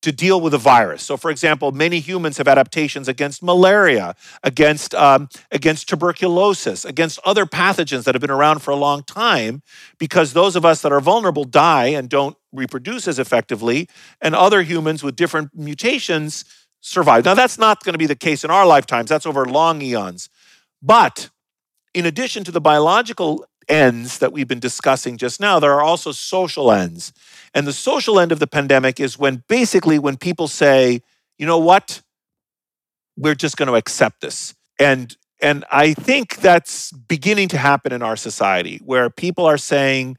to deal with a virus. So, for example, many humans have adaptations against malaria, against, um, against tuberculosis, against other pathogens that have been around for a long time, because those of us that are vulnerable die and don't reproduce as effectively, and other humans with different mutations survive. Now, that's not going to be the case in our lifetimes, that's over long eons. But in addition to the biological ends that we've been discussing just now, there are also social ends. And the social end of the pandemic is when basically when people say, you know what, we're just going to accept this. And and I think that's beginning to happen in our society where people are saying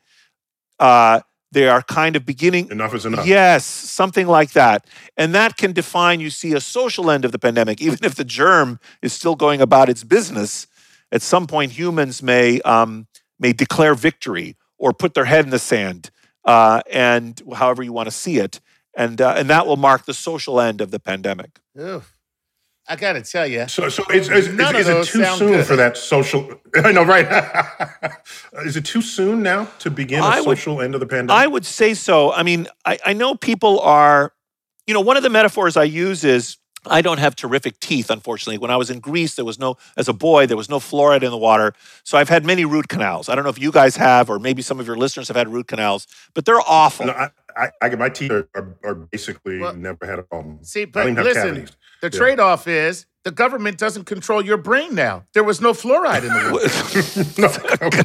uh, they are kind of beginning. Enough is enough. Yes, something like that. And that can define, you see, a social end of the pandemic. Even if the germ is still going about its business, at some point humans may, um, may declare victory or put their head in the sand, uh, and however you want to see it. And, uh, and that will mark the social end of the pandemic. Ew. I got to tell you. So, so is, is, None is, of is it too soon good. for that social? I know, right? is it too soon now to begin a I would- social end of the pandemic? I would say so. I mean, I, I know people are, you know, one of the metaphors I use is I don't have terrific teeth, unfortunately. When I was in Greece, there was no, as a boy, there was no fluoride in the water. So I've had many root canals. I don't know if you guys have, or maybe some of your listeners have had root canals, but they're awful. No, I, I, I, my teeth are, are, are basically Well, never had a problem. See, I but don't even have listen, cavities. the Yeah. trade off is the government doesn't control your brain now. There was no fluoride in the water. no, okay.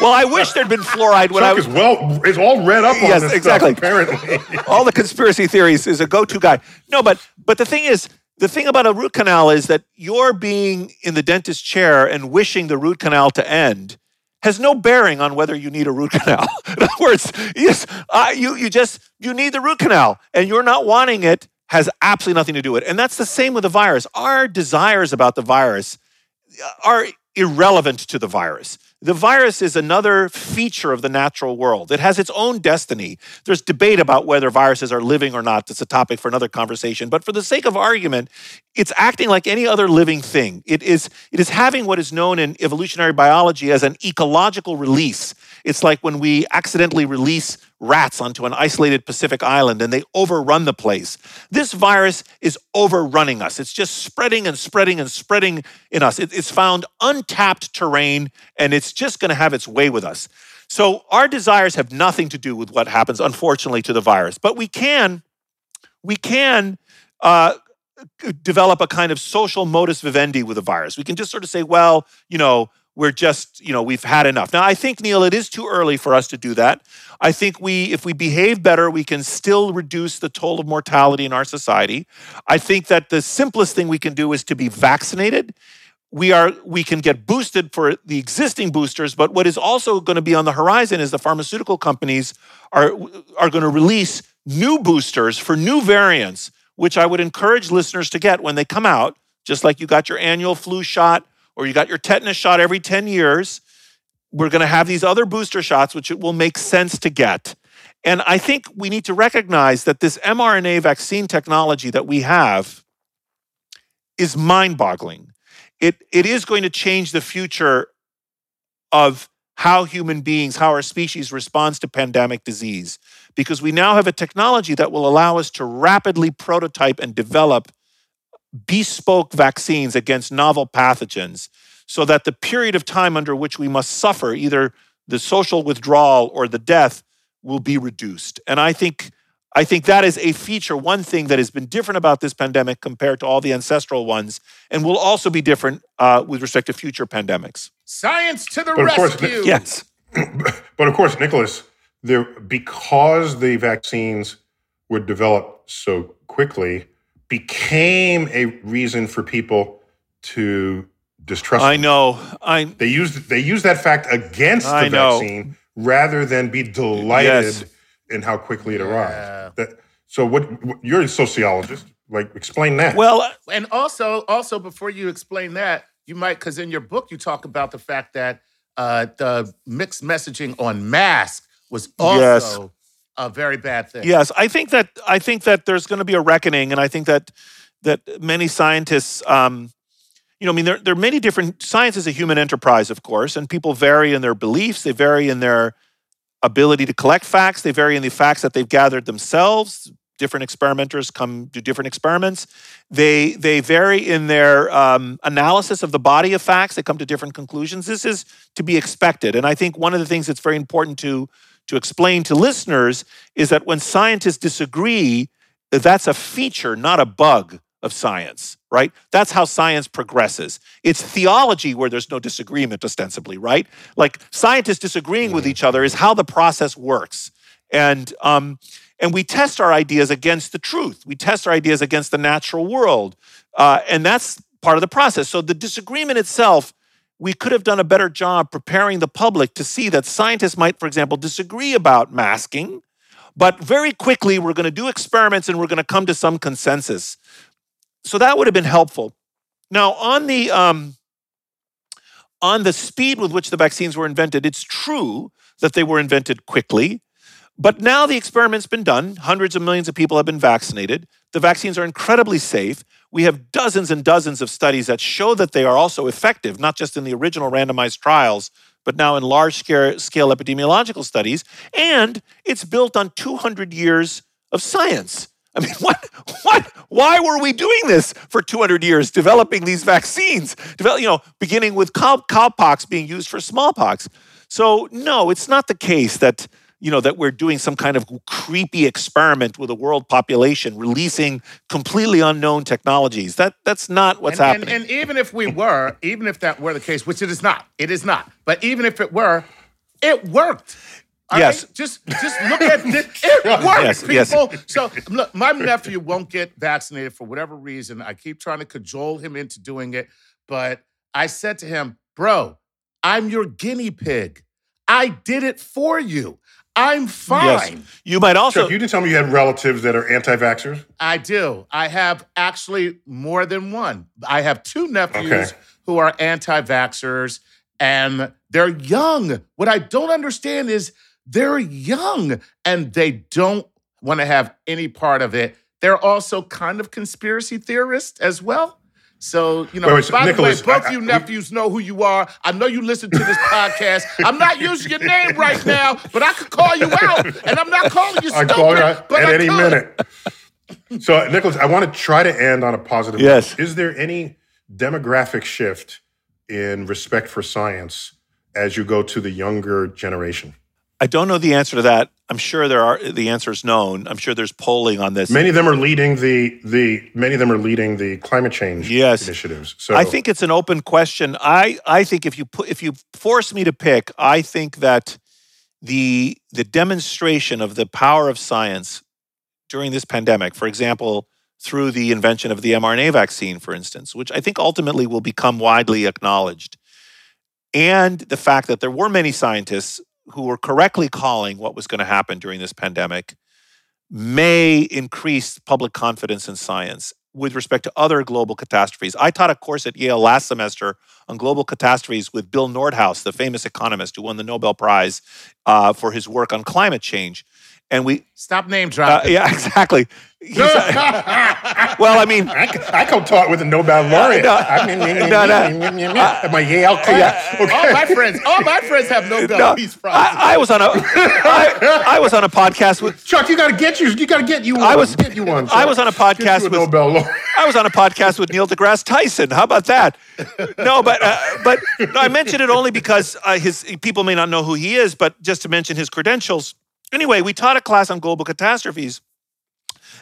well, I wish there'd been fluoride when I Chuck was. is well is all read up on Yes, this exactly. stuff, apparently. all the conspiracy theories is a go-to guy. No, but but the thing is, the thing about a root canal is that you're being in the dentist chair and wishing the root canal to end has no bearing on whether you need a root canal. in other words, yes, uh, you you just you need the root canal, and you're not wanting it has absolutely nothing to do with it. And that's the same with the virus. Our desires about the virus are irrelevant to the virus. The virus is another feature of the natural world. It has its own destiny. There's debate about whether viruses are living or not. That's a topic for another conversation. But for the sake of argument, it's acting like any other living thing. It is, it is having what is known in evolutionary biology as an ecological release. It's like when we accidentally release rats onto an isolated Pacific island and they overrun the place. This virus is overrunning us. It's just spreading and spreading and spreading in us. It- it's found untapped terrain and it's just going to have its way with us. So our desires have nothing to do with what happens, unfortunately, to the virus. But we can, we can uh, develop a kind of social modus vivendi with the virus. We can just sort of say, well, you know, we're just, you know, we've had enough. Now, I think, Neil, it is too early for us to do that. I think we, if we behave better, we can still reduce the toll of mortality in our society. I think that the simplest thing we can do is to be vaccinated. We are we can get boosted for the existing boosters, but what is also going to be on the horizon is the pharmaceutical companies are are going to release new boosters for new variants, which I would encourage listeners to get when they come out, just like you got your annual flu shot or you got your tetanus shot every 10 years. We're going to have these other booster shots, which it will make sense to get. And I think we need to recognize that this mRNA vaccine technology that we have is mind boggling. It, it is going to change the future of how human beings, how our species responds to pandemic disease, because we now have a technology that will allow us to rapidly prototype and develop bespoke vaccines against novel pathogens so that the period of time under which we must suffer either the social withdrawal or the death will be reduced. And I think I think that is a feature, one thing that has been different about this pandemic compared to all the ancestral ones, and will also be different uh, with respect to future pandemics. Science to the But of course, rescue. Yes. but of course, Nicholas, there because the vaccines were developed so quickly, became a reason for people to distrust. I know. I They used they used that fact against the I know. vaccine rather than be delighted Yes. in how quickly it Yeah. arrived. That, so, what, what? You're a sociologist. Like, explain that. well, And also, also before you explain that, you might because in your book you talk about the fact that uh, the mixed messaging on mask was also Yes. a very bad thing. Yes, I think that I think that there's going to be a reckoning, and I think that that many scientists, um, you know, I mean, there there are many different. Science is a human enterprise, of course, and people vary in their beliefs. They vary in their ability to collect facts. They vary in the facts that they've gathered themselves. Different experimenters come do different experiments. They they vary in their um, analysis of the body of facts. They come to different conclusions. This is to be expected, and I think one of the things that's very important to to explain to listeners is that when scientists disagree, that's a feature, not a bug of science, right? That's how science progresses. It's theology where there's no disagreement, ostensibly, right? Like scientists disagreeing with each other is how the process works. And, um, and we test our ideas against the truth. We test our ideas against the natural world. Uh, and that's part of the process. So the disagreement itself we could have done a better job preparing the public to see that scientists might, for example, disagree about masking, but very quickly we're going to do experiments and we're going to come to some consensus. So that would have been helpful. Now, on the um, on the speed with which the vaccines were invented, it's true that they were invented quickly, But now the experiment's been done. Hundreds of millions of people have been vaccinated. The vaccines are incredibly safe. We have dozens and dozens of studies that show that they are also effective, not just in the original randomized trials, but now in large scale epidemiological studies. And it's built on 200 years of science. I mean, what, what, why were we doing this for 200 years, developing these vaccines? Develop, you know, beginning with cow, cowpox being used for smallpox. So, no, it's not the case that you know that we're doing some kind of creepy experiment with a world population releasing completely unknown technologies that that's not what's and, happening and, and, even if we were even if that were the case which it is not it is not but even if it were it worked yes. Right? Just just look at it. It works, yes, people. Yes. So look, my nephew won't get vaccinated for whatever reason. I keep trying to cajole him into doing it, but I said to him, "Bro, I'm your guinea pig. I did it for you. I'm fine. Yes. You might also. Chuck, you didn't tell me you had relatives that are anti-vaxxers. I do. I have actually more than one. I have two nephews okay. who are anti-vaxxers, and they're young. What I don't understand is they're young and they don't want to have any part of it. They're also kind of conspiracy theorists as well. So, you know, wait, wait, by Nicholas, the way, both I, I, you nephews know who you are. I know you listen to this podcast. I'm not using your name right now, but I could call you out, and I'm not calling you stupid. I call you out at I any could. minute. So, Nicholas, I want to try to end on a positive. Yes. Note. Is there any demographic shift in respect for science as you go to the younger generation? I don't know the answer to that. I'm sure there are the answer is known. I'm sure there's polling on this. Many of them are leading the the many of them are leading the climate change yes. initiatives. So I think it's an open question. I I think if you put if you force me to pick, I think that the the demonstration of the power of science during this pandemic, for example, through the invention of the mRNA vaccine, for instance, which I think ultimately will become widely acknowledged, and the fact that there were many scientists who were correctly calling what was going to happen during this pandemic may increase public confidence in science with respect to other global catastrophes. I taught a course at Yale last semester on global catastrophes with Bill Nordhaus, the famous economist who won the Nobel Prize uh, for his work on climate change and we stop name dropping. Uh, yeah, exactly. Uh, well, I mean, I, I come talk with a Nobel laureate. No, I mean, no, no. my Yale class. Yeah. Okay. All my friends, all my friends have Nobel no, Peace Prize. I, I, was on a, I, I was on a podcast with Chuck. You got to get you. You got to get you. One. I was get you one. Chuck. I was on a podcast with Nobel laureate. I was on a podcast with Neil deGrasse Tyson. How about that? No, but uh, but no, I mentioned it only because uh, his people may not know who he is, but just to mention his credentials. Anyway, we taught a class on global catastrophes,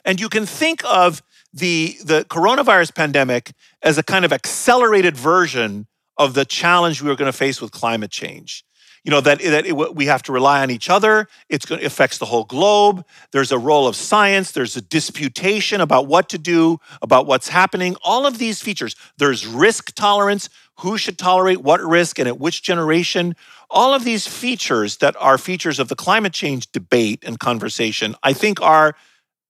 and you can think of the, the coronavirus pandemic as a kind of accelerated version of the challenge we were going to face with climate change. You know, that, that it, we have to rely on each other. It's going, it affects the whole globe. There's a role of science. There's a disputation about what to do, about what's happening. All of these features. There's risk tolerance. Who should tolerate what risk and at which generation? all of these features that are features of the climate change debate and conversation, I think are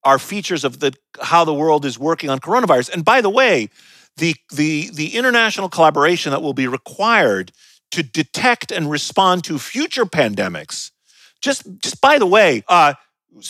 are features of the how the world is working on coronavirus. And by the way, the the the international collaboration that will be required to detect and respond to future pandemics. Just just by the way, uh,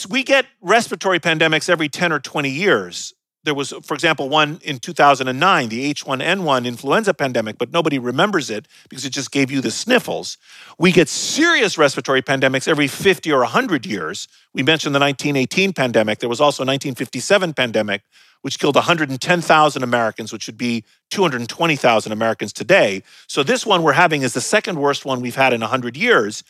we get respiratory pandemics every 10 or 20 years there was, for example, one in 2009, the H1N1 influenza pandemic, but nobody remembers it because it just gave you the sniffles. We get serious respiratory pandemics every 50 or 100 years. We mentioned the 1918 pandemic. There was also a 1957 pandemic, which killed 110,000 Americans, which would be 220,000 Americans today. So this one we're having is the second worst one we've had in 100 years.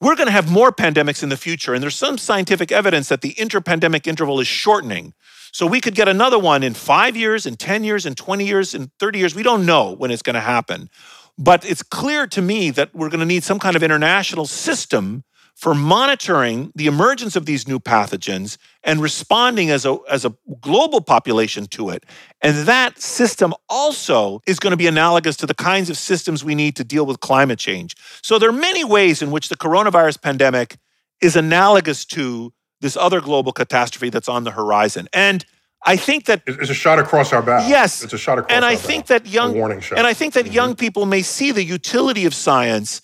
We're going to have more pandemics in the future, and there's some scientific evidence that the interpandemic interval is shortening. So we could get another one in five years, in 10 years, in 20 years, in 30 years. We don't know when it's going to happen. But it's clear to me that we're going to need some kind of international system for monitoring the emergence of these new pathogens and responding as a, as a global population to it. And that system also is going to be analogous to the kinds of systems we need to deal with climate change. So there are many ways in which the coronavirus pandemic is analogous to this other global catastrophe that's on the horizon. And I think that it's a shot across our bow. Yes, it's a shot across. And I bow. think that young warning shot. And I think that mm-hmm. young people may see the utility of science,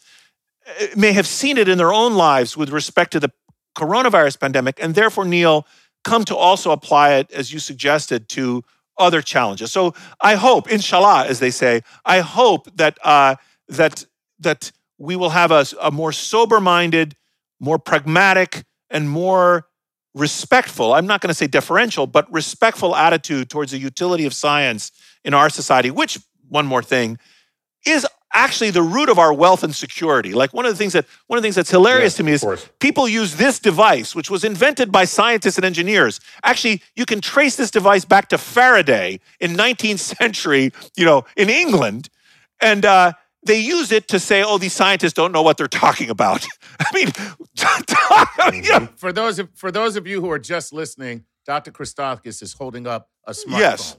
uh, may have seen it in their own lives with respect to the coronavirus pandemic, and therefore, Neil, come to also apply it, as you suggested, to other challenges. So I hope, inshallah, as they say, I hope that uh, that that we will have a, a more sober-minded, more pragmatic, and more respectful. I'm not going to say deferential, but respectful attitude towards the utility of science in our society. Which one more thing is actually the root of our wealth and security. Like one of the things that one of the things that's hilarious Yes, to me is course. people use this device, which was invented by scientists and engineers. Actually, you can trace this device back to Faraday in 19th century, you know, in England, and uh, they use it to say, "Oh, these scientists don't know what they're talking about." I mean, I mean, you know, For those of, for those of you who are just listening, Dr. Christakis is holding up a smartphone. Yes.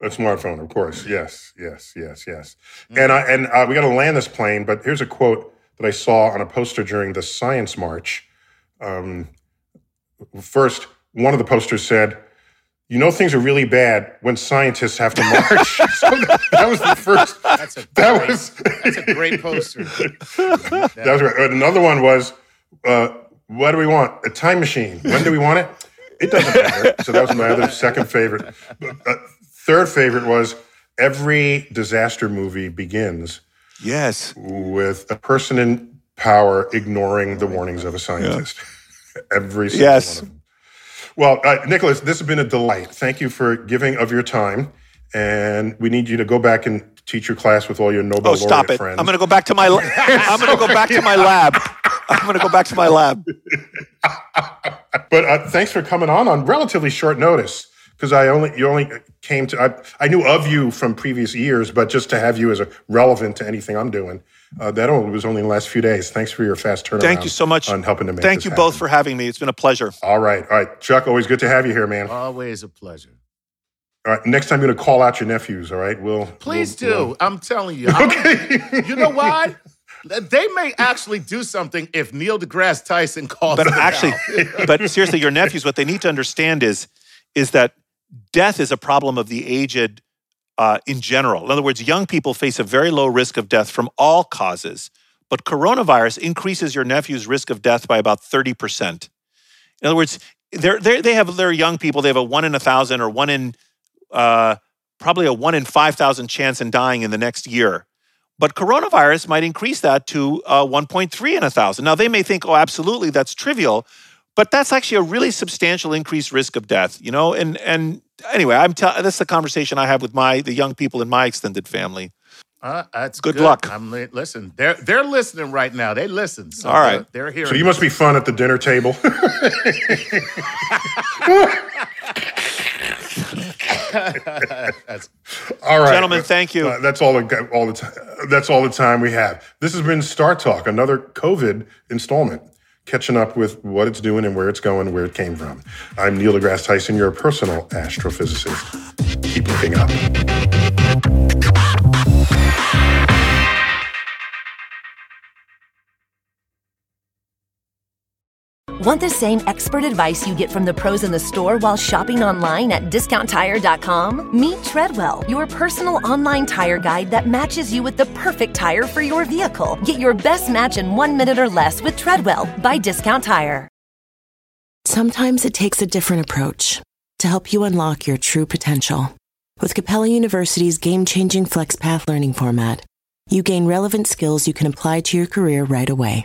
A smartphone, of course. Yes, yes, yes, yes. And I and uh, we got to land this plane. But here's a quote that I saw on a poster during the Science March. Um, first, one of the posters said, "You know things are really bad when scientists have to march." so that, that was the first. That's a That great, was that's a great poster. that was right. Another one was, uh, "What do we want? A time machine? When do we want it? It doesn't matter." So that was my other second favorite. Uh, third favorite was every disaster movie begins yes, with a person in power ignoring the warnings of a scientist. every single Yes. one of them. Well, uh, Nicholas, this has been a delight. Thank you for giving of your time, and we need you to go back and teach your class with all your Nobel Oh, stop it! friends. I'm going to go back to my. la- I'm going to go back to my lab. I'm going to go back to my lab. But uh, thanks for coming on on relatively short notice because I only you only came to I, I knew of you from previous years, but just to have you as a relevant to anything I'm doing, uh, that only, was only the last few days. Thanks for your fast turnaround. Thank you so much on helping to make. Thank this you happen. both for having me. It's been a pleasure. All right, all right, Chuck. Always good to have you here, man. Always a pleasure. All right, next time you're gonna call out your nephews. All right, we'll Please we'll- do. we'll- I'm telling you. I'm- You know why? They may actually do something if Neil deGrasse Tyson calls But actually, but seriously, your nephews, what they need to understand is, is that death is a problem of the aged uh, in general. In other words, young people face a very low risk of death from all causes, but coronavirus increases your nephew's risk of death by about 30%. In other words, they're, they're, they have, they're young people, they have a one in a thousand or one in, uh, probably a one in 5,000 chance in dying in the next year. But coronavirus might increase that to uh, 1.3 in a thousand. Now, they may think, oh, absolutely, that's trivial, but that's actually a really substantial increased risk of death, you know? And, and anyway, I'm tell- that's the conversation I have with my, the young people in my extended family. Uh, that's Good good. luck. I'm li- listen. They're they're listening right now. They listen. So All right. they're, they're here. So you must be fun at the dinner table. All right, Gentlemen, thank you. Uh, that's all the all the time. That's all the time we have. This has been Star Talk, another COVID installment, catching up with what it's doing and where it's going, where it came from. I'm Neil deGrasse Tyson, your personal astrophysicist. Keep looking up. Want the same expert advice you get from the pros in the store while shopping online at discounttire.com? Meet Treadwell, your personal online tire guide that matches you with the perfect tire for your vehicle. Get your best match in one minute or less with Treadwell by Discount Tire. Sometimes it takes a different approach to help you unlock your true potential. With Capella University's game changing FlexPath learning format, you gain relevant skills you can apply to your career right away.